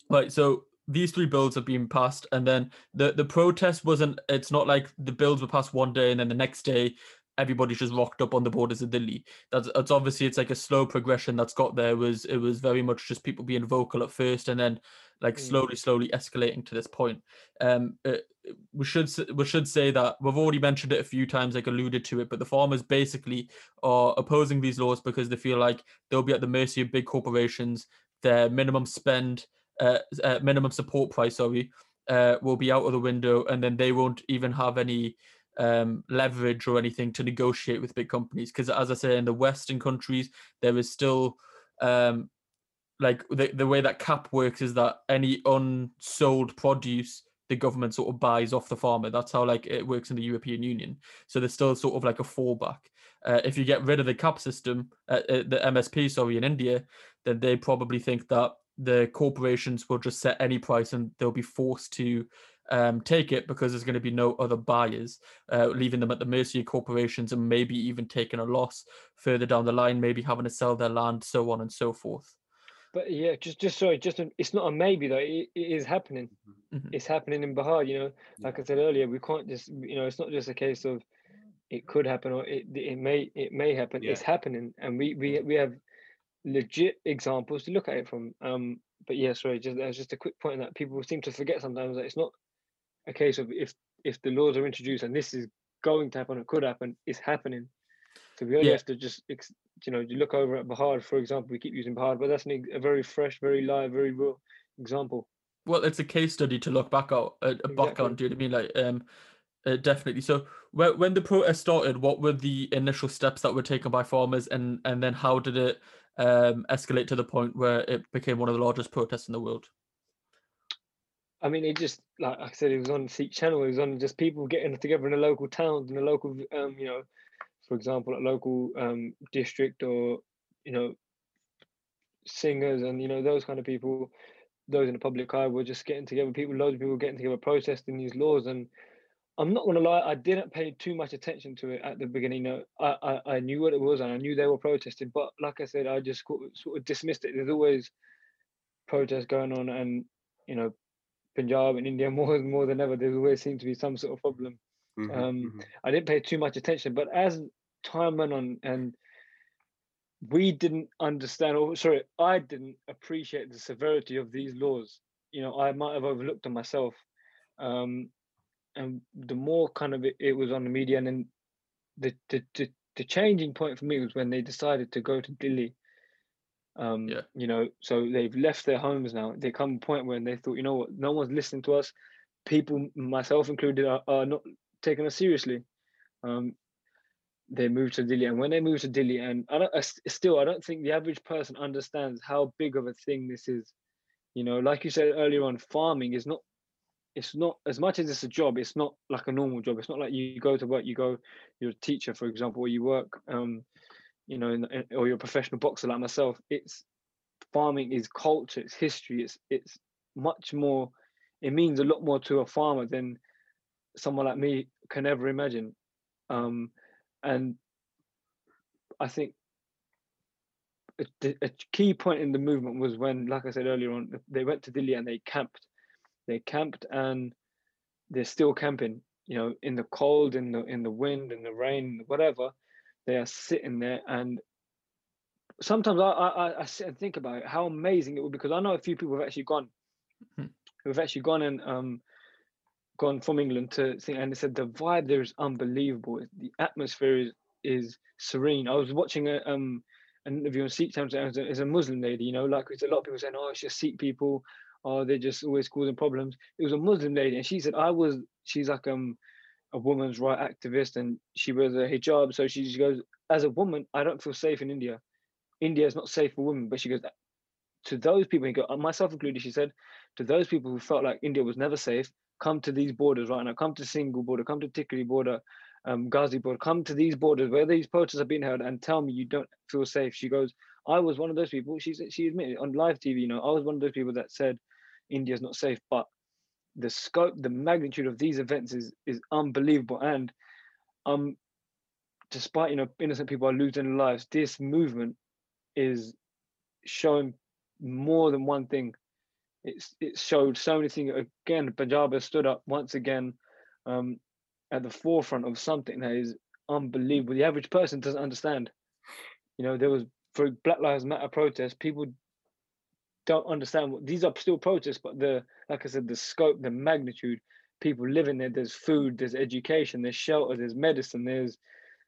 right, so these three bills have been passed, and then the the protest wasn't. It's not like the bills were passed one day and then the next day everybody's just rocked up on the borders of Delhi. That's, that's obviously it's like a slow progression that's got there. It was it was very much just people being vocal at first, and then like mm. slowly, slowly escalating to this point. Um, it, uh, we should we should say that we've already mentioned it a few times, like alluded to it, but the farmers basically are opposing these laws because they feel like they'll be at the mercy of big corporations. Their minimum spend, uh, uh, minimum support price, sorry, uh, will be out of the window, and then they won't even have any um, leverage or anything to negotiate with big companies. Because as I say, in the Western countries, there is still um, like the, the way that cap works is that any unsold produce the government sort of buys off the farmer. That's how like it works in the European Union. So there's still sort of like a fallback. Uh, if you get rid of the cap system, uh, uh, the MSP, sorry, in India, then they probably think that the corporations will just set any price and they'll be forced to um, take it because there's going to be no other buyers, uh, leaving them at the mercy of corporations and maybe even taking a loss further down the line, maybe having to sell their land, so on and so forth. But yeah, just just sorry, just a, it's not a maybe though. It, it is happening. Mm-hmm. It's happening in Bihar. You know, like I said earlier, we can't just you know, it's not just a case of it could happen or it it may it may happen. Yeah. It's happening, and we we we have legit examples to look at it from. Um, but yeah, sorry, just that's just a quick point that people seem to forget sometimes that it's not a case of if if the laws are introduced and this is going to happen or could happen, it's happening. So we only yeah. have to just you know, you look over at Bihar, for example, we keep using Bihar, but that's an, a very fresh, very live, very real example. Well, it's a case study to look back out, uh, exactly. back on. Do you know what I mean? Like, um, uh, definitely. So, when when the protest started, what were the initial steps that were taken by farmers, and and then how did it um, escalate to the point where it became one of the largest protests in the world? I mean, it just like I said, it was on Sikh channel. It was on just people getting together in the local towns, in the local, um, you know, for example, a local um, district or you know singers and you know those kind of people, those in the public eye were just getting together. People, loads of people getting together, protesting these laws. And I'm not gonna lie, I didn't pay too much attention to it at the beginning. Know, I, I, I knew what it was and I knew they were protesting, but like I said, I just sort of dismissed it. There's always protests going on, and you know, Punjab and India more more than ever. There always seems to be some sort of problem. Mm-hmm, um, mm-hmm. I didn't pay too much attention, but as time went on and we didn't understand or sorry i didn't appreciate the severity of these laws you know i might have overlooked them myself um, and the more kind of it, it, was on the media and then the, the, the the changing point for me was when they decided to go to Delhi. Um, yeah. You know, so they've left their homes now. They come a point when they thought, you know what, no one's listening to us. People, myself included, are, are not taking us seriously. Um, they moved to Delhi, and when they moved to Delhi, and I don't, I, still, I don't think the average person understands how big of a thing this is. You know, like you said earlier on, farming is not. It's not as much as it's a job. It's not like a normal job. It's not like you go to work. You go, you're a teacher, for example, or you work, um, you know, in, in, or you're a professional boxer like myself. It's farming is culture. It's history. It's it's much more. It means a lot more to a farmer than someone like me can ever imagine. Um, and I think a, a, key point in the movement was when, like I said earlier on, they went to Delhi and they camped. They camped and they're still camping. You know, in the cold, in the in the wind, in the rain, whatever. They are sitting there, and sometimes I I, I sit and think about it, how amazing it would be because I know a few people have actually gone, hmm. who have actually gone and um gone from England to think, and they said the vibe there is unbelievable. The atmosphere is is serene. I was watching a um an interview on Sikh Times. As a Muslim lady, you know, like it's a lot of people saying, "Oh, it's just Sikh people. Oh, they're just always causing problems." It was a Muslim lady, and she said, "I was." She's like um a woman's right activist, and she wears a hijab. So she, she goes, "As a woman, I don't feel safe in India. India is not safe for women." But she goes, to those people, and go, myself included, she said, to those people who felt like India was never safe, come to these borders right now. Come to Singhu border. Come to Tikri border, um, Ghazi border. Come to these borders where these protests are being held, and tell me you don't feel safe. She goes, I was one of those people. She she admitted on live TV. You know, I was one of those people that said India's not safe, but the scope, the magnitude of these events is is unbelievable. And um, despite you know innocent people are losing their lives, this movement is showing more than one thing it's it showed so many things. Again, Punjab has stood up once again um, at the forefront of something that is unbelievable. The average person doesn't understand. You know, there was for Black Lives Matter protests, people don't understand what these are still protests, but the like I said, the scope, the magnitude, people living there. There's food, there's education, there's shelter, there's medicine, there's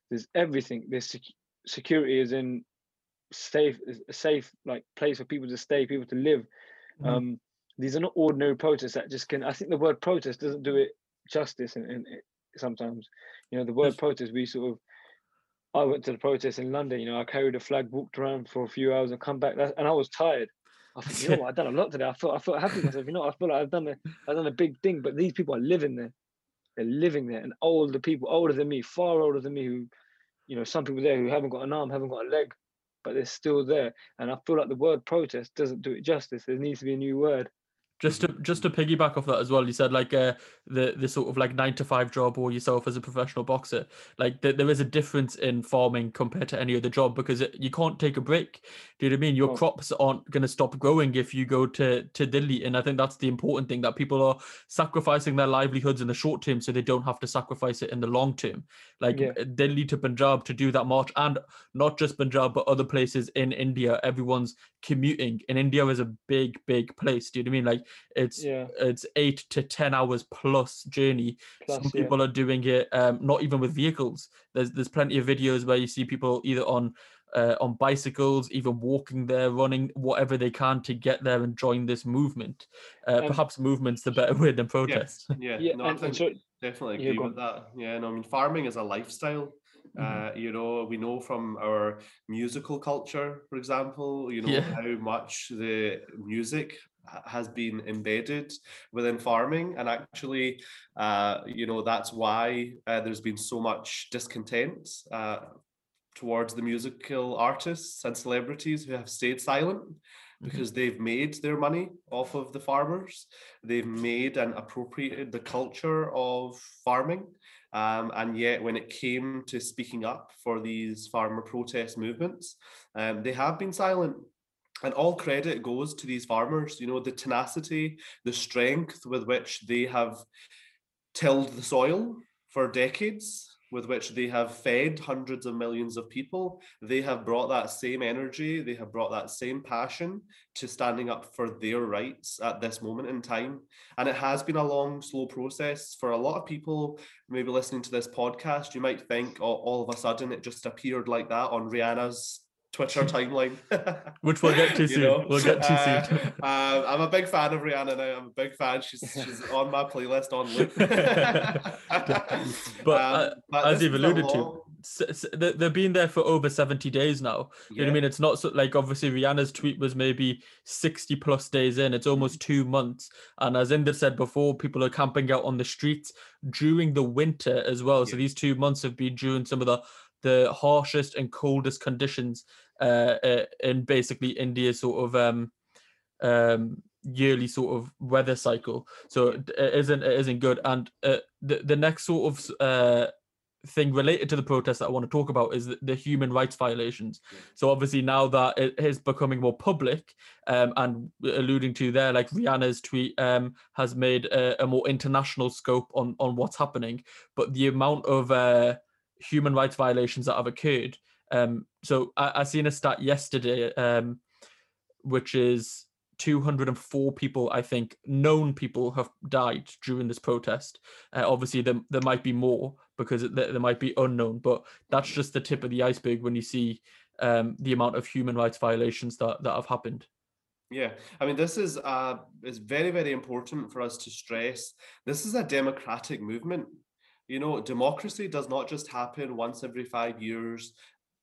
there's everything. There's sec- security is in safe, a safe like place for people to stay, people to live. Mm. Um, these are not ordinary protests that just can. I think the word protest doesn't do it justice, and, sometimes, you know, the word protest. We sort of. I went to the protest in London. You know, I carried a flag, walked around for a few hours, and come back, and I was tired. I think, you know what, I've done a lot today. I felt, I felt happy myself. You know, I feel like I've done a, I've done a big thing. But these people are living there. They're living there, and older people, older than me, far older than me, who, you know, some people there who haven't got an arm, haven't got a leg, but they're still there. And I feel like the word protest doesn't do it justice. There needs to be a new word just to just to piggyback off that as well you said like uh, the the sort of like nine to five job or yourself as a professional boxer like there is a difference in farming compared to any other job because it, you can't take a break do you know what i mean your oh. crops aren't going to stop growing if you go to to delhi and i think that's the important thing that people are sacrificing their livelihoods in the short term so they don't have to sacrifice it in the long term like yeah. delhi to punjab to do that march and not just punjab but other places in india everyone's commuting and india is a big big place do you know what i mean like it's yeah. it's eight to ten hours plus journey. Plus, Some people yeah. are doing it um, not even with vehicles. There's there's plenty of videos where you see people either on uh, on bicycles, even walking there, running, whatever they can to get there and join this movement. Uh, um, perhaps movement's the better word than protest. Yeah, yeah, yeah no, and, I think definitely agree with that. Yeah, no, I mean farming is a lifestyle. Mm-hmm. Uh, you know, we know from our musical culture, for example, you know yeah. how much the music has been embedded within farming. And actually uh, you know that's why uh, there's been so much discontent uh, towards the musical artists and celebrities who have stayed silent mm-hmm. because they've made their money off of the farmers. They've made and appropriated the culture of farming. Um, and yet when it came to speaking up for these farmer protest movements um, they have been silent and all credit goes to these farmers you know the tenacity the strength with which they have tilled the soil for decades with which they have fed hundreds of millions of people. They have brought that same energy they have brought that same passion to standing up for their rights at this moment in time. And it has been a long slow process. For a lot of people maybe listening to this podcast you might think oh, all of a sudden it just appeared like that on rihanna's Twitter timeline. Which we'll get to soon. Know? We'll get to uh, soon. Uh, I'm a big fan of Rihanna now. I'm a big fan. She's she's on my playlist on loop. but, um, uh, but as you've alluded long, to, they've been there for over 70 days now. You know what I mean? It's not so, like obviously Rihanna's tweet was maybe 60 plus days in. It's almost two months. And as Inder said before, people are camping out on the streets during the winter as well. Yeah. So these two months have been during some of the the harshest and coldest conditions uh, uh, in basically India's sort of um, um, yearly sort of weather cycle. So it isn't it isn't good. And uh, the the next sort of uh, thing related to the protest that I want to talk about is the, the human rights violations. So obviously now that it is becoming more public, um, and alluding to there, like Rihanna's tweet um, has made a, a, more international scope on on what's happening, but the amount of uh, human rights violations that have occurred. Um, so I, I seen a stat yesterday, um, which is 204 people, I think, known people have died during this protest. Uh, obviously, there, there might be more because it, there, might be unknown, but that's just the tip of the iceberg when you see um, the amount of human rights violations that, that have happened. Yeah, I mean, this is uh, is very very important for us to stress. This is a democratic movement. You know, democracy does not just happen once every five years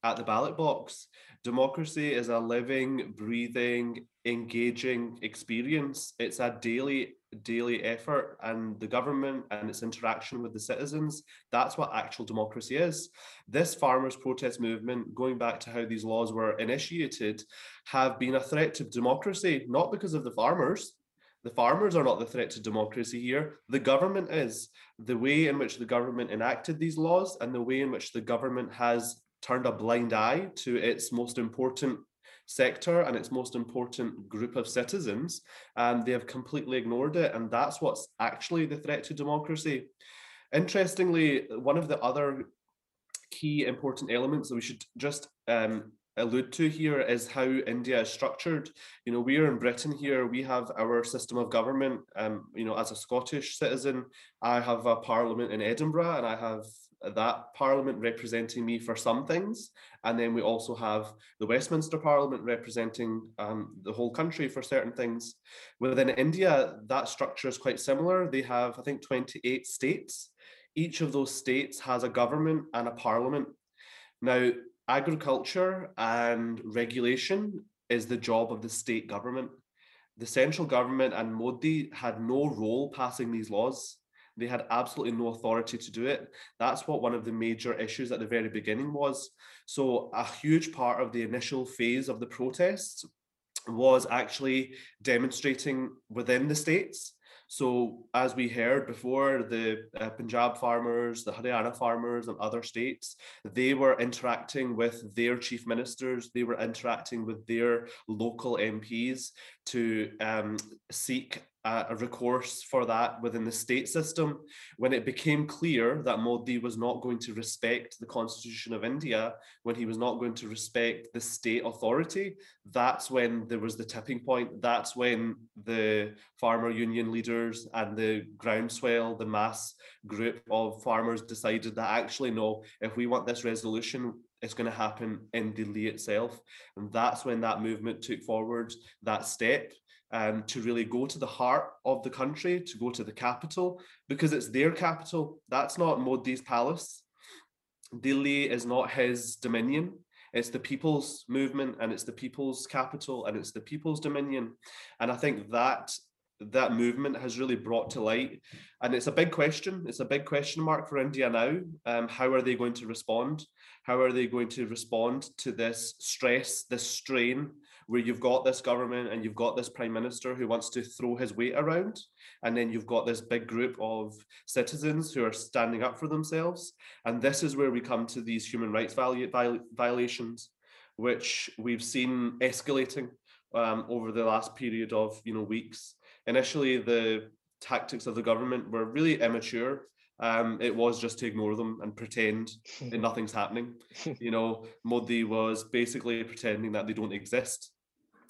at the ballot box. Democracy is a living, breathing, engaging experience. It's a daily, daily effort, and the government and its interaction with the citizens. That's what actual democracy is. This farmers' protest movement, going back to how these laws were initiated, have been a threat to democracy, not because of the farmers, the farmers are not the threat to democracy here. The government is. The way in which the government enacted these laws and the way in which the government has turned a blind eye to its most important sector and its most important group of citizens, and they have completely ignored it. And that's what's actually the threat to democracy. Interestingly, one of the other key important elements that we should just um, allude to here is how India is structured. You know, we are in Britain here, we have our system of government. Um, you know, as a Scottish citizen, I have a parliament in Edinburgh and I have that parliament representing me for some things. And then we also have the Westminster Parliament representing um, the whole country for certain things. Within India, that structure is quite similar. They have, I think, 28 states. Each of those states has a government and a parliament. Now, agriculture and regulation is the job of the state government. The central government and Modi had no role passing these laws. They had absolutely no authority to do it. That's what one of the major issues at the very beginning was. So, a huge part of the initial phase of the protests was actually demonstrating within the states. So, as we heard before, the uh, Punjab farmers, the Haryana farmers, and other states, they were interacting with their chief ministers, they were interacting with their local MPs to um, seek a recourse for that within the state system. When it became clear that Modi was not going to respect the Constitution of India, when he was not going to respect the state authority, that's when there was the tipping point. That's when the farmer union leaders and the groundswell, the mass group of farmers decided that actually, no, if we want this resolution, it's going to happen in Delhi itself. And that's when that movement took forward that step um, to really go to the heart of the country, to go to the capital, because it's their capital. That's not Modi's palace. Delhi is not his dominion. It's the people's movement and it's the people's capital and it's the people's dominion. And I think that that movement has really brought to light. And it's a big question. It's a big question mark for India now. Um, how are they going to respond? How are they going to respond to this stress, this strain where you've got this government and you've got this prime minister who wants to throw his weight around, and then you've got this big group of citizens who are standing up for themselves. And this is where we come to these human rights violations, which we've seen escalating um, over the last period of you know weeks. Initially, the tactics of the government were really immature um, it was just to ignore them and pretend that nothing's happening. You know, Modi was basically pretending that they don't exist.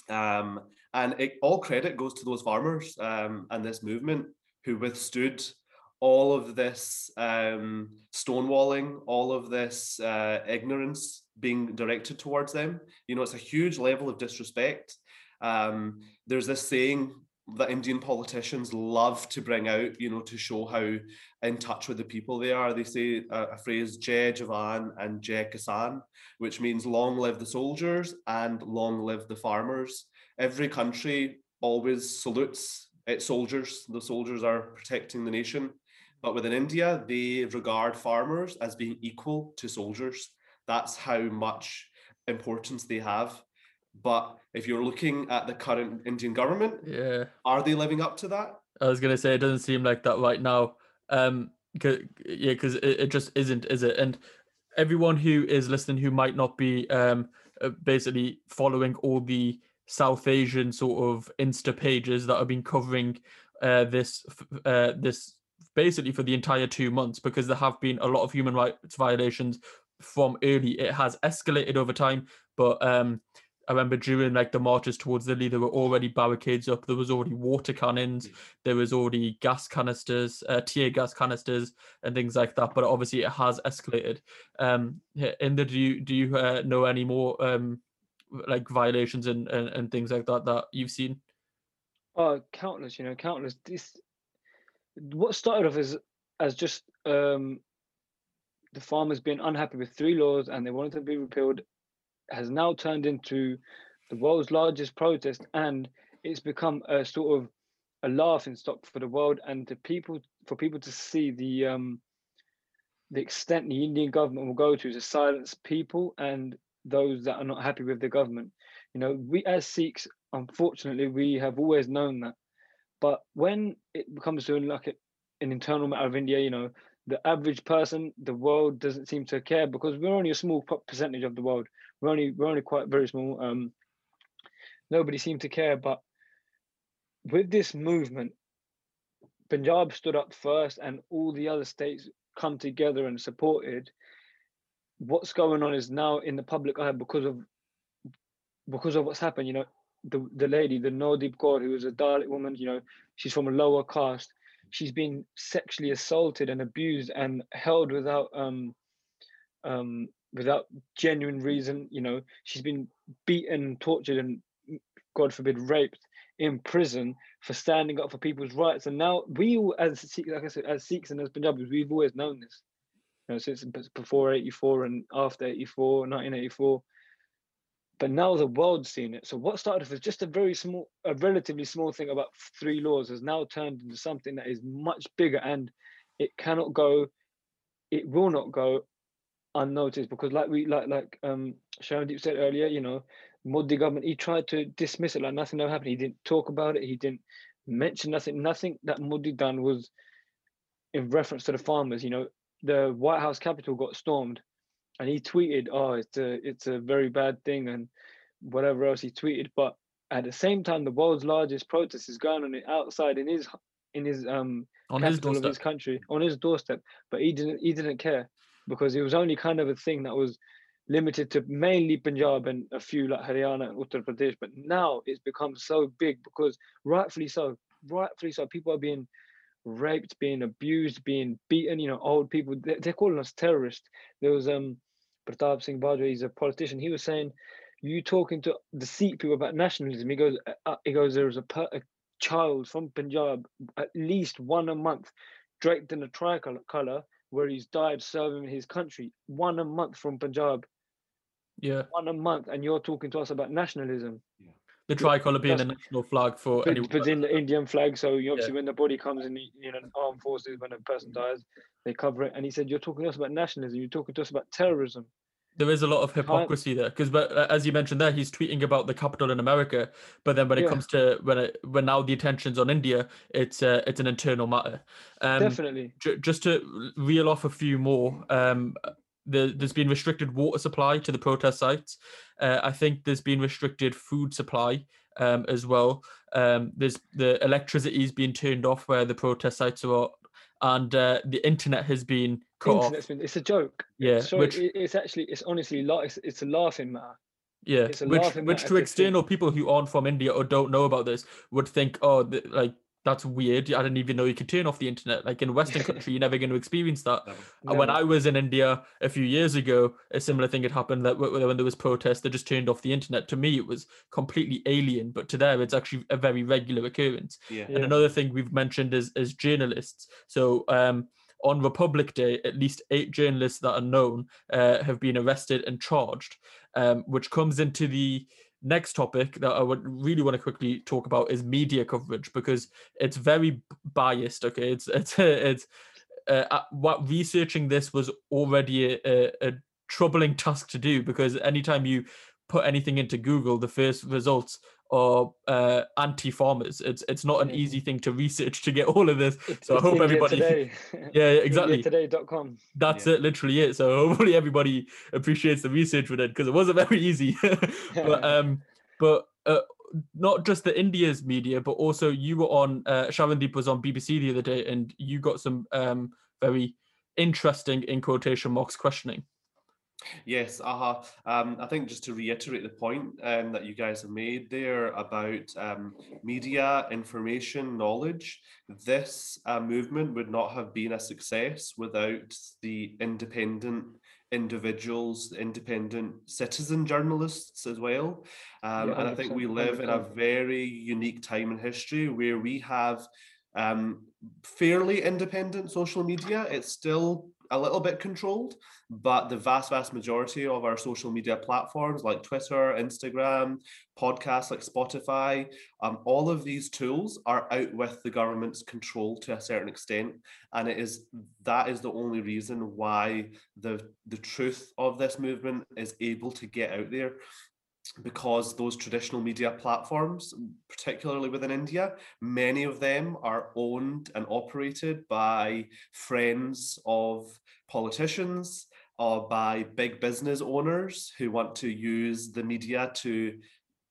Um, and it, all credit goes to those farmers um, and this movement who withstood all of this um, stonewalling, all of this uh, ignorance being directed towards them. You know, it's a huge level of disrespect. Um, there's this saying that Indian politicians love to bring out, you know, to show how in touch with the people they are. They say a, a phrase "Jai Jawan" and "Jai Kisan," which means "Long live the soldiers" and "Long live the farmers." Every country always salutes its soldiers. The soldiers are protecting the nation, but within India, they regard farmers as being equal to soldiers. That's how much importance they have. But if you're looking at the current Indian government, Yeah. are they living up to that? I was gonna say it doesn't seem like that right now. Um, 'cause- yeah, because it, it just isn't, is it? And everyone who is listening who might not be um uh, basically following all the South Asian sort of Insta pages that have been covering uh this uh this basically for the entire two months because there have been a lot of human rights violations from early. It has escalated over time, but um I remember during like the marches towards Delhi, there were already barricades up. There was already water cannons. There was already gas canisters, uh, tear gas canisters, and things like that. But obviously, it has escalated. Um, yeah, Inder, do you do you uh, know any more um, like violations and, and and things like that that you've seen? Oh, countless, you know, countless. This what started off as as just um the farmers being unhappy with three laws and they wanted to be repealed has now turned into the world's largest protest and it's become a sort of a laughing stock for the world and the people for people to see the um the extent the Indian government will go to to silence people and those that are not happy with the government. You know, we as Sikhs, unfortunately, we have always known that. But when it becomes to like an internal matter of India, you know, the average person, the world doesn't seem to care because we're only a small percentage of the world. We're only we're only quite very small. Um, nobody seemed to care. But with this movement, Punjab stood up first, and all the other states come together and supported. What's going on is now in the public eye because of because of what's happened. You know, the the lady, the Nodeep Kaur, who is a Dalit woman. You know, she's from a lower caste. She's been sexually assaulted and abused and held without um um without genuine reason. You know, she's been beaten, tortured, and God forbid, raped in prison for standing up for people's rights. And now we, all, as like I said, as Sikhs and as Punjabis, we've always known this. You know, since before '84 and after '84, 1984. But now the world's seen it. So what started off as just a very small, a relatively small thing about three laws has now turned into something that is much bigger, and it cannot go, it will not go unnoticed because like we like like um Sharandeep said earlier, you know, Modi government he tried to dismiss it like nothing ever happened. He didn't talk about it. He didn't mention nothing. Nothing that Modi done was in reference to the farmers. You know, the White House Capitol got stormed, and he tweeted, "Oh, it's a it's a very bad thing," and whatever else he tweeted. But at the same time, the world's largest protest is going on outside in his in his um On his capital of his country on his doorstep. But he didn't he didn't care because it was only kind of a thing that was limited to mainly Punjab and a few like Haryana and Uttar Pradesh. But now it's become so big because rightfully so, rightfully so, people are being raped, being abused, being beaten. You know, old people. They're, they're calling us terrorists. There was um Pratap Singh Bajwa. He's a politician. He was saying, "You talking to the Sikh people about nationalism?" He goes, uh, uh, "He goes, there was a, per- a child from Punjab, at least one a month, draped in a tricolor color." Where he's died serving his country, one a month from Punjab, Yeah, one a month, and you're talking to us about nationalism. the tricolour being a that's- national flag for But, anyone. but in the Indian flag, so obviously Yeah. when the body comes in, the- you know, armed forces, when a person dies, they cover it. And he said, "You're talking to us about nationalism. You're talking to us about terrorism." There is a lot of hypocrisy there because but as you mentioned there he's tweeting about the capital in america but then when it Yeah. comes to when it when now the attention's on india it's uh, it's an internal matter um Definitely. ju- just to reel off a few more um there, there's been restricted water supply to the protest sites uh, i think there's been restricted food supply um as well um there's the electricity's been turned off where the protest sites are and uh, the internet has been Internet's been, it's a joke. yeah Sorry, which it, it's actually, it's honestly, it's, it's a laughing matter. Yeah, It's a which laughing which matter to external people who aren't from India or don't know about this would think, oh, th- like that's weird. I didn't even know you could turn off the internet. Like in a Western country, you're never going to experience that. And When I was in India a few years ago, a similar thing had happened. That when there was protests, they just turned off the internet. To me, it was completely alien, but to them, it's actually a very regular occurrence. Yeah. And Yeah. another thing we've mentioned is is journalists. So um, on Republic Day, at least eight journalists that are known uh, have been arrested and charged, um, which comes into the next topic that I would really want to quickly talk about is media coverage because it's very biased. Okay, it's it's it's uh, uh, what researching this was already a, a, a troubling task to do because anytime you put anything into Google, the first results are uh, anti-farmers. It's it's not an Mhm. easy thing to research to get all of this. It's- So I hope everybody- Today. Yeah, exactly. IndiaToday.com. That's Yeah. it, literally it. So hopefully everybody appreciates the research with it because it wasn't very easy. but um, but uh, not just the India's media, but also you were on uh, Sharandeep was on BBC the other day, and you got some um very interesting in quotation marks questioning. Yes, uh um, I think just to reiterate the point um, that you guys have made there about um, media, information, knowledge, this uh, movement would not have been a success without the independent individuals, independent citizen journalists as well. Um, Yeah, and I think we live in a very unique time in history where we have um, fairly independent social media. It's still a little bit controlled, but the vast, vast majority of our social media platforms like Twitter, Instagram, podcasts like Spotify, um, all of these tools are out with the government's control to a certain extent. And it is that is the only reason why the the truth of this movement is able to get out there because those traditional media platforms, particularly within India, many of them are owned and operated by friends of politicians or by big business owners who want to use the media to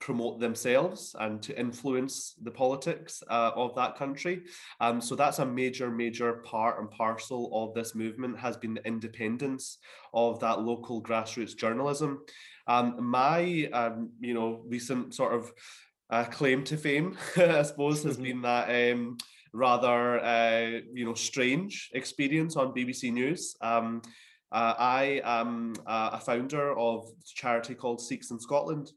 promote themselves and to influence the politics uh, of that country. Um, so that's a major, major part and parcel of this movement has been the independence of that local grassroots journalism. Um, my, um, you know, recent sort of uh, claim to fame, I suppose, has Mhm. been that um, rather, uh, you know, strange experience on BBC News. Um, uh, I am uh, a founder of a charity called Sikhs in Scotland.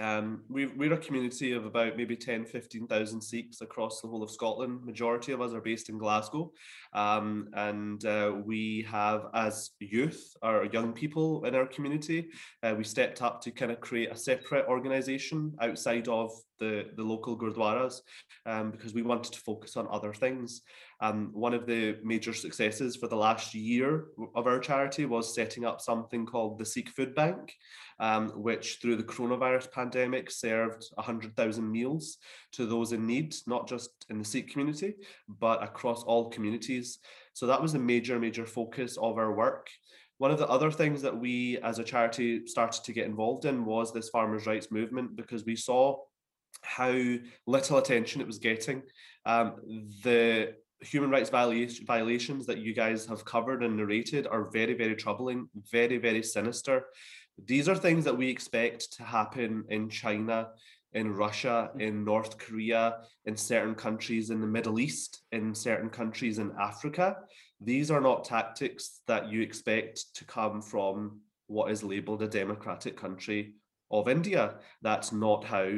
Um, we, we're a community of about maybe 10, 15,000 Sikhs across the whole of Scotland. Majority of us are based in Glasgow. Um, and uh, we have, as youth or young people in our community, uh, we stepped up to kind of create a separate organisation outside of the, the local Gurdwaras um, because we wanted to focus on other things. Um, one of the major successes for the last year of our charity was setting up something called the Sikh Food Bank, um, which through the coronavirus pandemic served 100,000 meals to those in need, not just in the Sikh community, but across all communities. So that was a major, major focus of our work. One of the other things that we as a charity started to get involved in was this farmers' rights movement because we saw how little attention it was getting. Um, the human rights violation, violations that you guys have covered and narrated are very, very troubling, very, very sinister. These are things that we expect to happen in China, in Russia, in North Korea, in certain countries in the Middle East, in certain countries in Africa. These are not tactics that you expect to come from what is labeled a democratic country of India. That's not how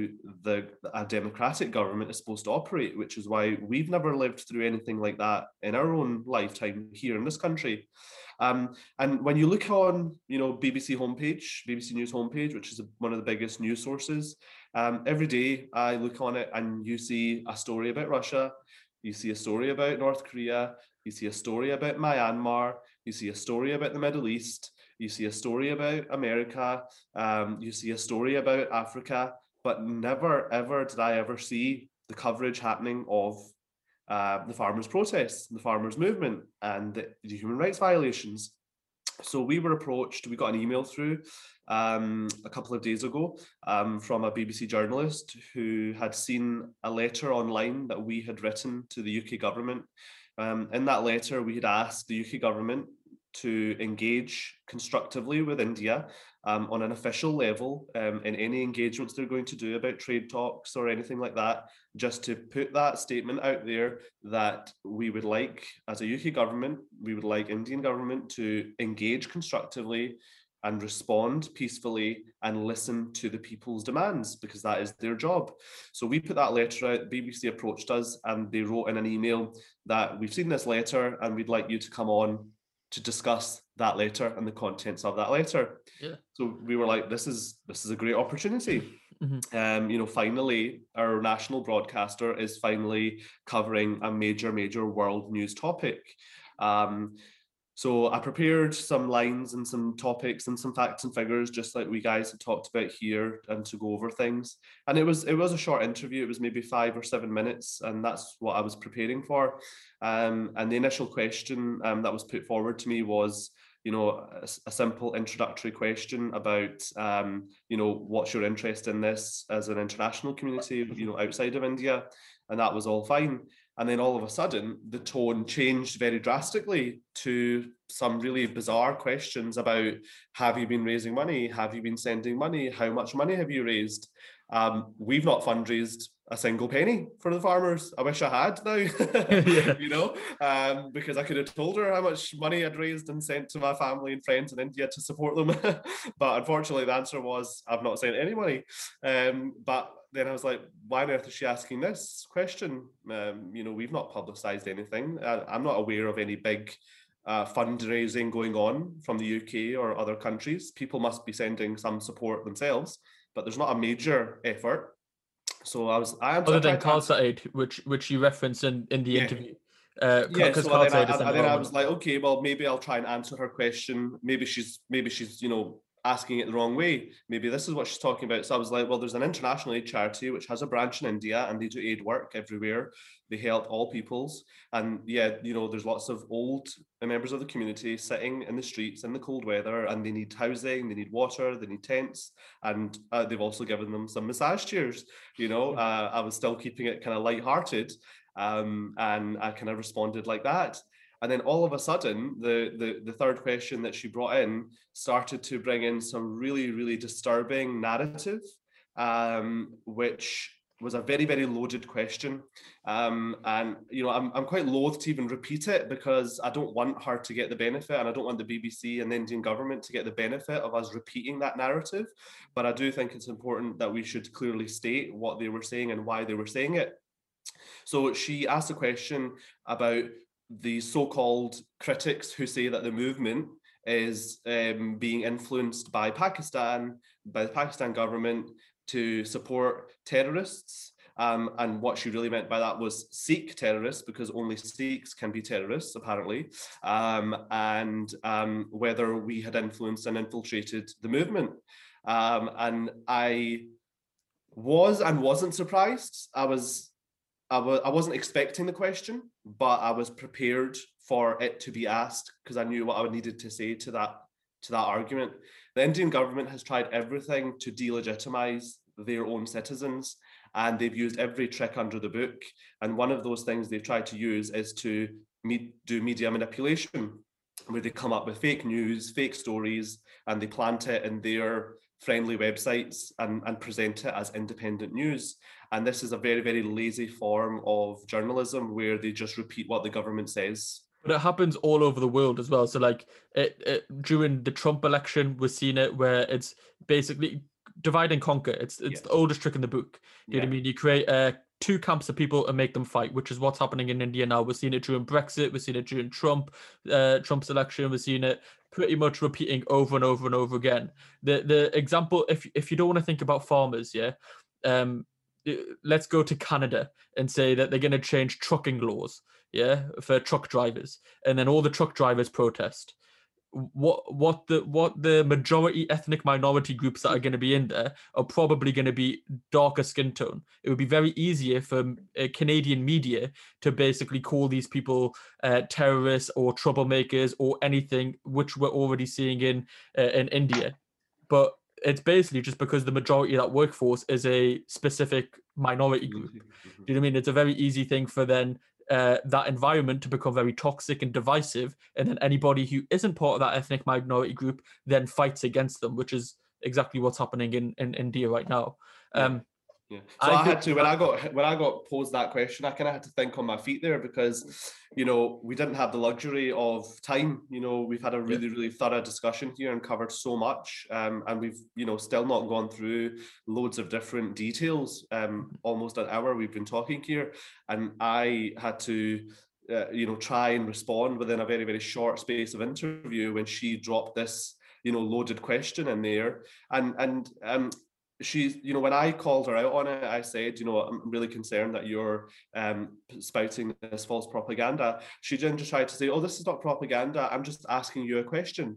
the a democratic government is supposed to operate, which is why we've never lived through anything like that in our own lifetime here in this country. Um, and when you look on, you know, BBC homepage, BBC News homepage, which is one of the biggest news sources, um, every day I look on it and you see a story about Russia, you see a story about North Korea, you see a story about Myanmar, you see a story about the Middle East, you see a story about America, um, you see a story about Africa, but never ever did I ever see the coverage happening of uh, the farmers' protests, the farmers' movement, and the, the human rights violations. So we were approached, we got an email through um, a couple of days ago um, from a BBC journalist who had seen a letter online that we had written to the UK government. Um, in that letter, we had asked the UK government to engage constructively with India um, on an official level um, in any engagements they're going to do about trade talks or anything like that, just to put that statement out there that we would like, as a UK government, we would like Indian government to engage constructively and respond peacefully and listen to the people's demands because that is their job. So we put that letter out, BBC approached us and they wrote in an email that we've seen this letter and we'd like you to come on to discuss that letter and the contents of that letter. Yeah. So we were like, this is this is a great opportunity. Mhm. Um, you know, finally, our national broadcaster is finally covering a major, major world news topic. Um, so I prepared some lines and some topics and some facts and figures, just like we guys had talked about here, and to go over things. And it was it was a short interview. It was maybe five or seven minutes, and that's what I was preparing for. Um, and the initial question um, that was put forward to me was, you know, a simple introductory question about, um, you know, what's your interest in this as an international community, you know, outside of India, and that was all fine. And then all of a sudden, the tone changed very drastically to some really bizarre questions about have you been raising money? Have you been sending money? How much money have you raised? Um, we've not fundraised a single penny for the farmers. I wish I had now, Yeah. you know, um, because I could have told her how much money I'd raised and sent to my family and friends in India to support them. but unfortunately, the answer was I've not sent any money. Um, but then I was like, why on earth is she asking this question? Um, you know, we've not publicized anything. I, I'm not aware of any big uh, fundraising going on from the UK or other countries. People must be sending some support themselves, but there's not a major effort. So I was, I Other than Aid, which which you referenced in, in the Yeah. interview. Uh, yeah, so then, I, then I was like, okay, well, maybe I'll try and answer her question. Maybe she's maybe she's you know asking it the wrong way. Maybe this is what she's talking about. So I was like, well, there's an international aid charity which has a branch in India and they do aid work everywhere. They help all peoples, and yeah, you know, there's lots of old members of the community sitting in the streets in the cold weather, and they need housing, they need water, they need tents, and uh, they've also given them some massage chairs. You know, uh, I was still keeping it kind of light-hearted um, and I kind of responded like that. And then all of a sudden, the, the the third question that she brought in started to bring in some really really disturbing narrative, um, which was a very very loaded question, um, and you know I'm I'm quite loath to even repeat it because I don't want her to get the benefit, and I don't want the BBC and the Indian government to get the benefit of us repeating that narrative. But I do think it's important that we should clearly state what they were saying and why they were saying it. So she asked a question about the so-called critics who say that the movement is um, being influenced by Pakistan, by the Pakistan government to support terrorists. Um, and what she really meant by that was Sikh terrorists, because only Sikhs can be terrorists, apparently, um, and um, whether we had influenced and infiltrated the movement. Um, and I was and wasn't surprised. I was I was I wasn't expecting the question, but I was prepared for it to be asked because I knew what I needed to say to that to that argument. The Indian government has tried everything to delegitimize their own citizens, and they've used every trick under the book. And one of those things they've tried to use is to do media manipulation, where they come up with fake news, fake stories, and they plant it in their friendly websites and, and present it as independent news. And this is a very, very lazy form of journalism where they just repeat what the government says. But it happens all over the world as well. So like it, it during the Trump election, we're seeing it where it's basically divide and conquer. It's it's Yes. the oldest trick in the book. You know what I mean? You create uh, two camps of people and make them fight, which is what's happening in India now. We're seeing it during Brexit. We're seeing it during Trump, uh, Trump's election. We're seeing it pretty much repeating over and over and over again. The the example, if if you don't want to think about farmers, yeah, um, let's go to Canada and say that they're going to change trucking laws, yeah, for truck drivers, and then all the truck drivers protest what what the what the majority ethnic minority groups that are going to be in there are probably going to be darker skin tone. It would be very easier for uh, canadian media to basically call these people uh, terrorists or troublemakers or anything which we're already seeing in uh, in india. But it's basically just because the majority of that workforce is a specific minority group. Do you know what I mean? It's a very easy thing for then uh, that environment to become very toxic and divisive, and then anybody who isn't part of that ethnic minority group then fights against them, which is exactly what's happening in in India right now. Um, yeah. So I, I had to when I got when I got posed that question, I kind of had to think on my feet there because you know we didn't have the luxury of time. You know, we've had a really really thorough discussion here and covered so much, um, and we've you know still not gone through loads of different details. Um, almost an hour we've been talking here, and I had to. Uh, you know, try and respond within a very, very short space of interview when she dropped this, you know, loaded question in there. And and um, she's you know when i called her out on it i said you know i'm really concerned that you're um, spouting this false propaganda. She didn't just try to say oh this is not propaganda. I'm just asking you a question.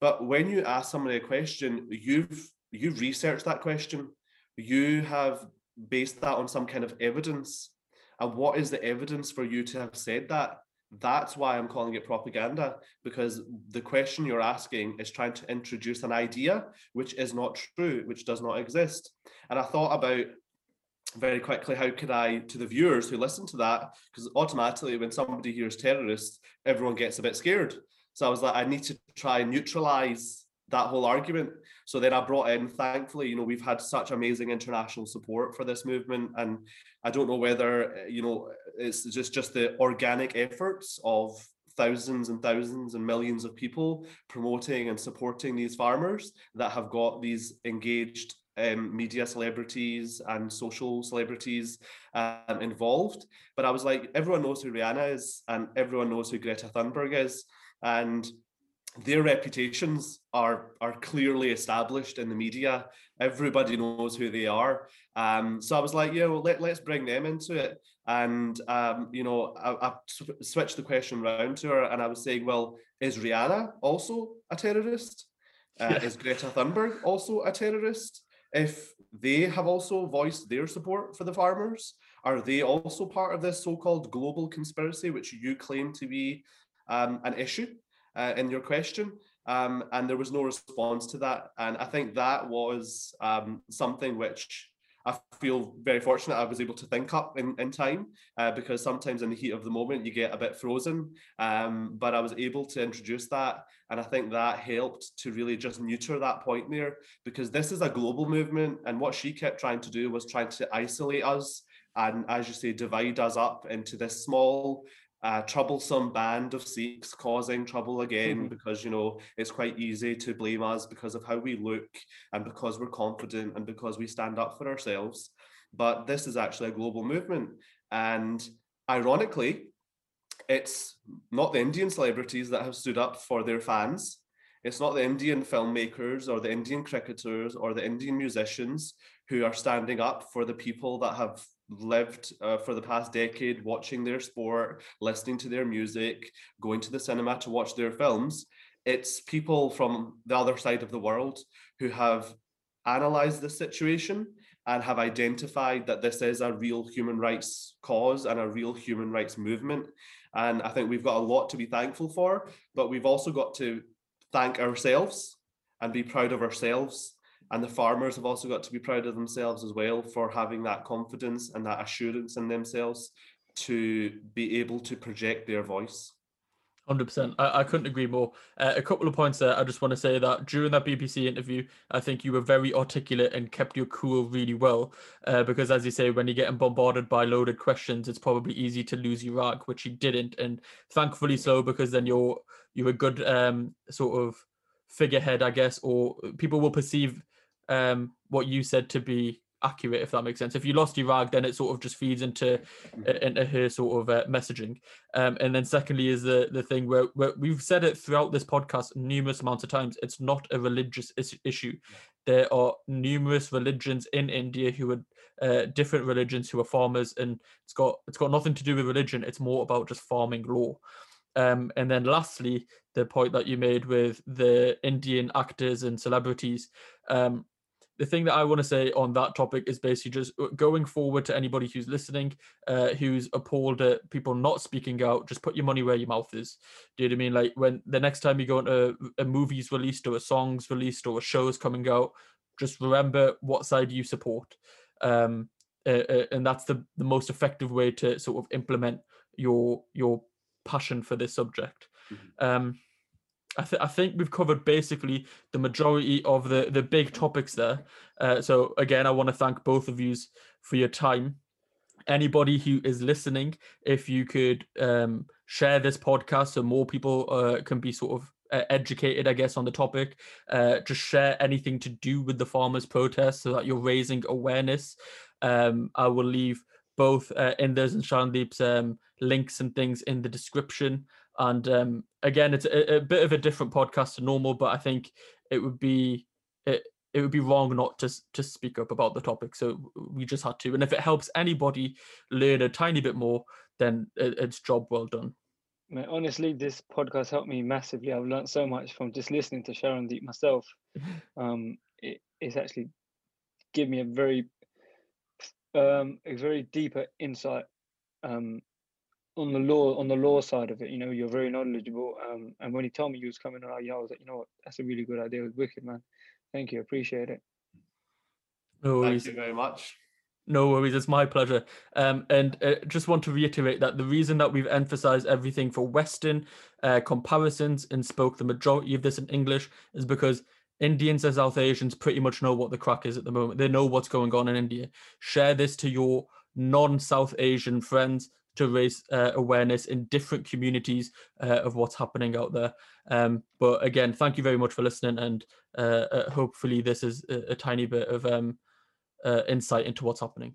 But when you ask somebody a question you've you've researched that question. You have based that on some kind of evidence. And what is the evidence for you to have said that that's why I'm calling it propaganda, because the question you're asking is trying to introduce an idea which is not true, which does not exist. And I thought about very quickly how could I, to the viewers who listen to that, because automatically when somebody hears terrorists, everyone gets a bit scared. So I was like, I need to try and neutralize that whole argument. So then I brought in, thankfully, you know, we've had such amazing international support for this movement. And I don't know whether, eh, you know, it's just, just the organic efforts of thousands and thousands and millions of people promoting and supporting these farmers that have got these engaged um, media celebrities and social celebrities um, involved. But I was like, everyone knows who Rihanna is and everyone knows who Greta Thunberg is. And their reputations are are clearly established in the media. Everybody knows who they are. Um, so I was like, yeah, well, let, let's bring them into it. And um, you know, I, I switched the question around to her, and I was saying, well, is Rihanna also a terrorist? Uh, yeah. Is Greta Thunberg also a terrorist? If they have also voiced their support for the farmers, are they also part of this so-called global conspiracy, which you claim to be um, an issue? Uh, in your question. Um, and there was no response to that. And I think that was um, something which I feel very fortunate I was able to think up in, in time uh, because sometimes in the heat of the moment you get a bit frozen. Um, but I was able to introduce that. And I think that helped to really just neuter that point there because this is a global movement. And what she kept trying to do was trying to isolate us and, as you say, divide us up into this small a troublesome band of Sikhs causing trouble again mm-hmm. because you know it's quite easy to blame us because of how we look and because we're confident and because we stand up for ourselves. But this is actually a global movement, and ironically, it's not the Indian celebrities that have stood up for their fans. It's not the Indian filmmakers or the Indian cricketers or the Indian musicians who are standing up for the people that have lived uh, for the past decade watching their sport, listening to their music, going to the cinema to watch their films. It's people from the other side of the world who have analyzed the situation and have identified that this is a real human rights cause and a real human rights movement. And I think we've got a lot to be thankful for, but we've also got to thank ourselves and be proud of ourselves and the farmers have also got to be proud of themselves as well for having that confidence and that assurance in themselves to be able to project their voice. 100%. I, I couldn't agree more. Uh, a couple of points there. I just want to say that during that BBC interview, I think you were very articulate and kept your cool really well. Uh, because, as you say, when you're getting bombarded by loaded questions, it's probably easy to lose your rag, which you didn't. And thankfully so, because then you're you're a good um, sort of figurehead, I guess, or people will perceive um, what you said to be accurate, if that makes sense. If you lost your rag, then it sort of just feeds into mm. into her sort of uh, messaging. Um, and then secondly is the the thing where, where, we've said it throughout this podcast numerous amounts of times. It's not a religious is- issue. There are numerous religions in India who are uh, different religions who are farmers, and it's got it's got nothing to do with religion. It's more about just farming law. Um, and then lastly, the point that you made with the Indian actors and celebrities. Um, the thing that I want to say on that topic is basically just uh, going forward to anybody who's listening, uh, who's appalled at people not speaking out, just put your money where your mouth is. Do you know what I mean? Like when the next time you go into a movie's released or a song's released or a show's coming out, just remember what side you support. Um, uh, uh, and that's the, the most effective way to sort of implement your your passion for this subject. Mhm. Um, I, th- I think we've covered basically the majority of the the big topics there. Uh, so again, I want to thank both of you for your time. Anybody who is listening, if you could um, share this podcast so more people uh, can be sort of uh, educated, I guess, on the topic. Uh, just share anything to do with the farmers' protest so that you're raising awareness. Um, I will leave both uh, Inders and Shandeep's um, links and things in the description. And um, again, it's a, a, bit of a different podcast to normal, but I think it would be it, it would be wrong not to to speak up about the topic. So we just had to. And if it helps anybody learn a tiny bit more, then it, it's job well done. Man, honestly, this podcast helped me massively. I've learned so much from just listening to Sharandeep myself. Um, it, it's actually give me a very um, a very deeper insight um, on the law on the law side of it. You know, you're very knowledgeable. Um, and when he told me he was coming on, you know, I was like, you know what, that's a really good idea. It was wicked, man. Thank you, appreciate it. No worries. Thank you very much. No worries, it's my pleasure. Um, and uh, just want to reiterate that the reason that we've emphasized everything for Western uh, comparisons and spoke the majority of this in English is because Indians and South Asians pretty much know what the crack is at the moment. They know what's going on in India. Share this to your non South Asian friends to raise uh, awareness in different communities uh, of what's happening out there. Um, but again, thank you very much for listening, and uh, uh hopefully, this is a, a tiny bit of um, uh, insight into what's happening.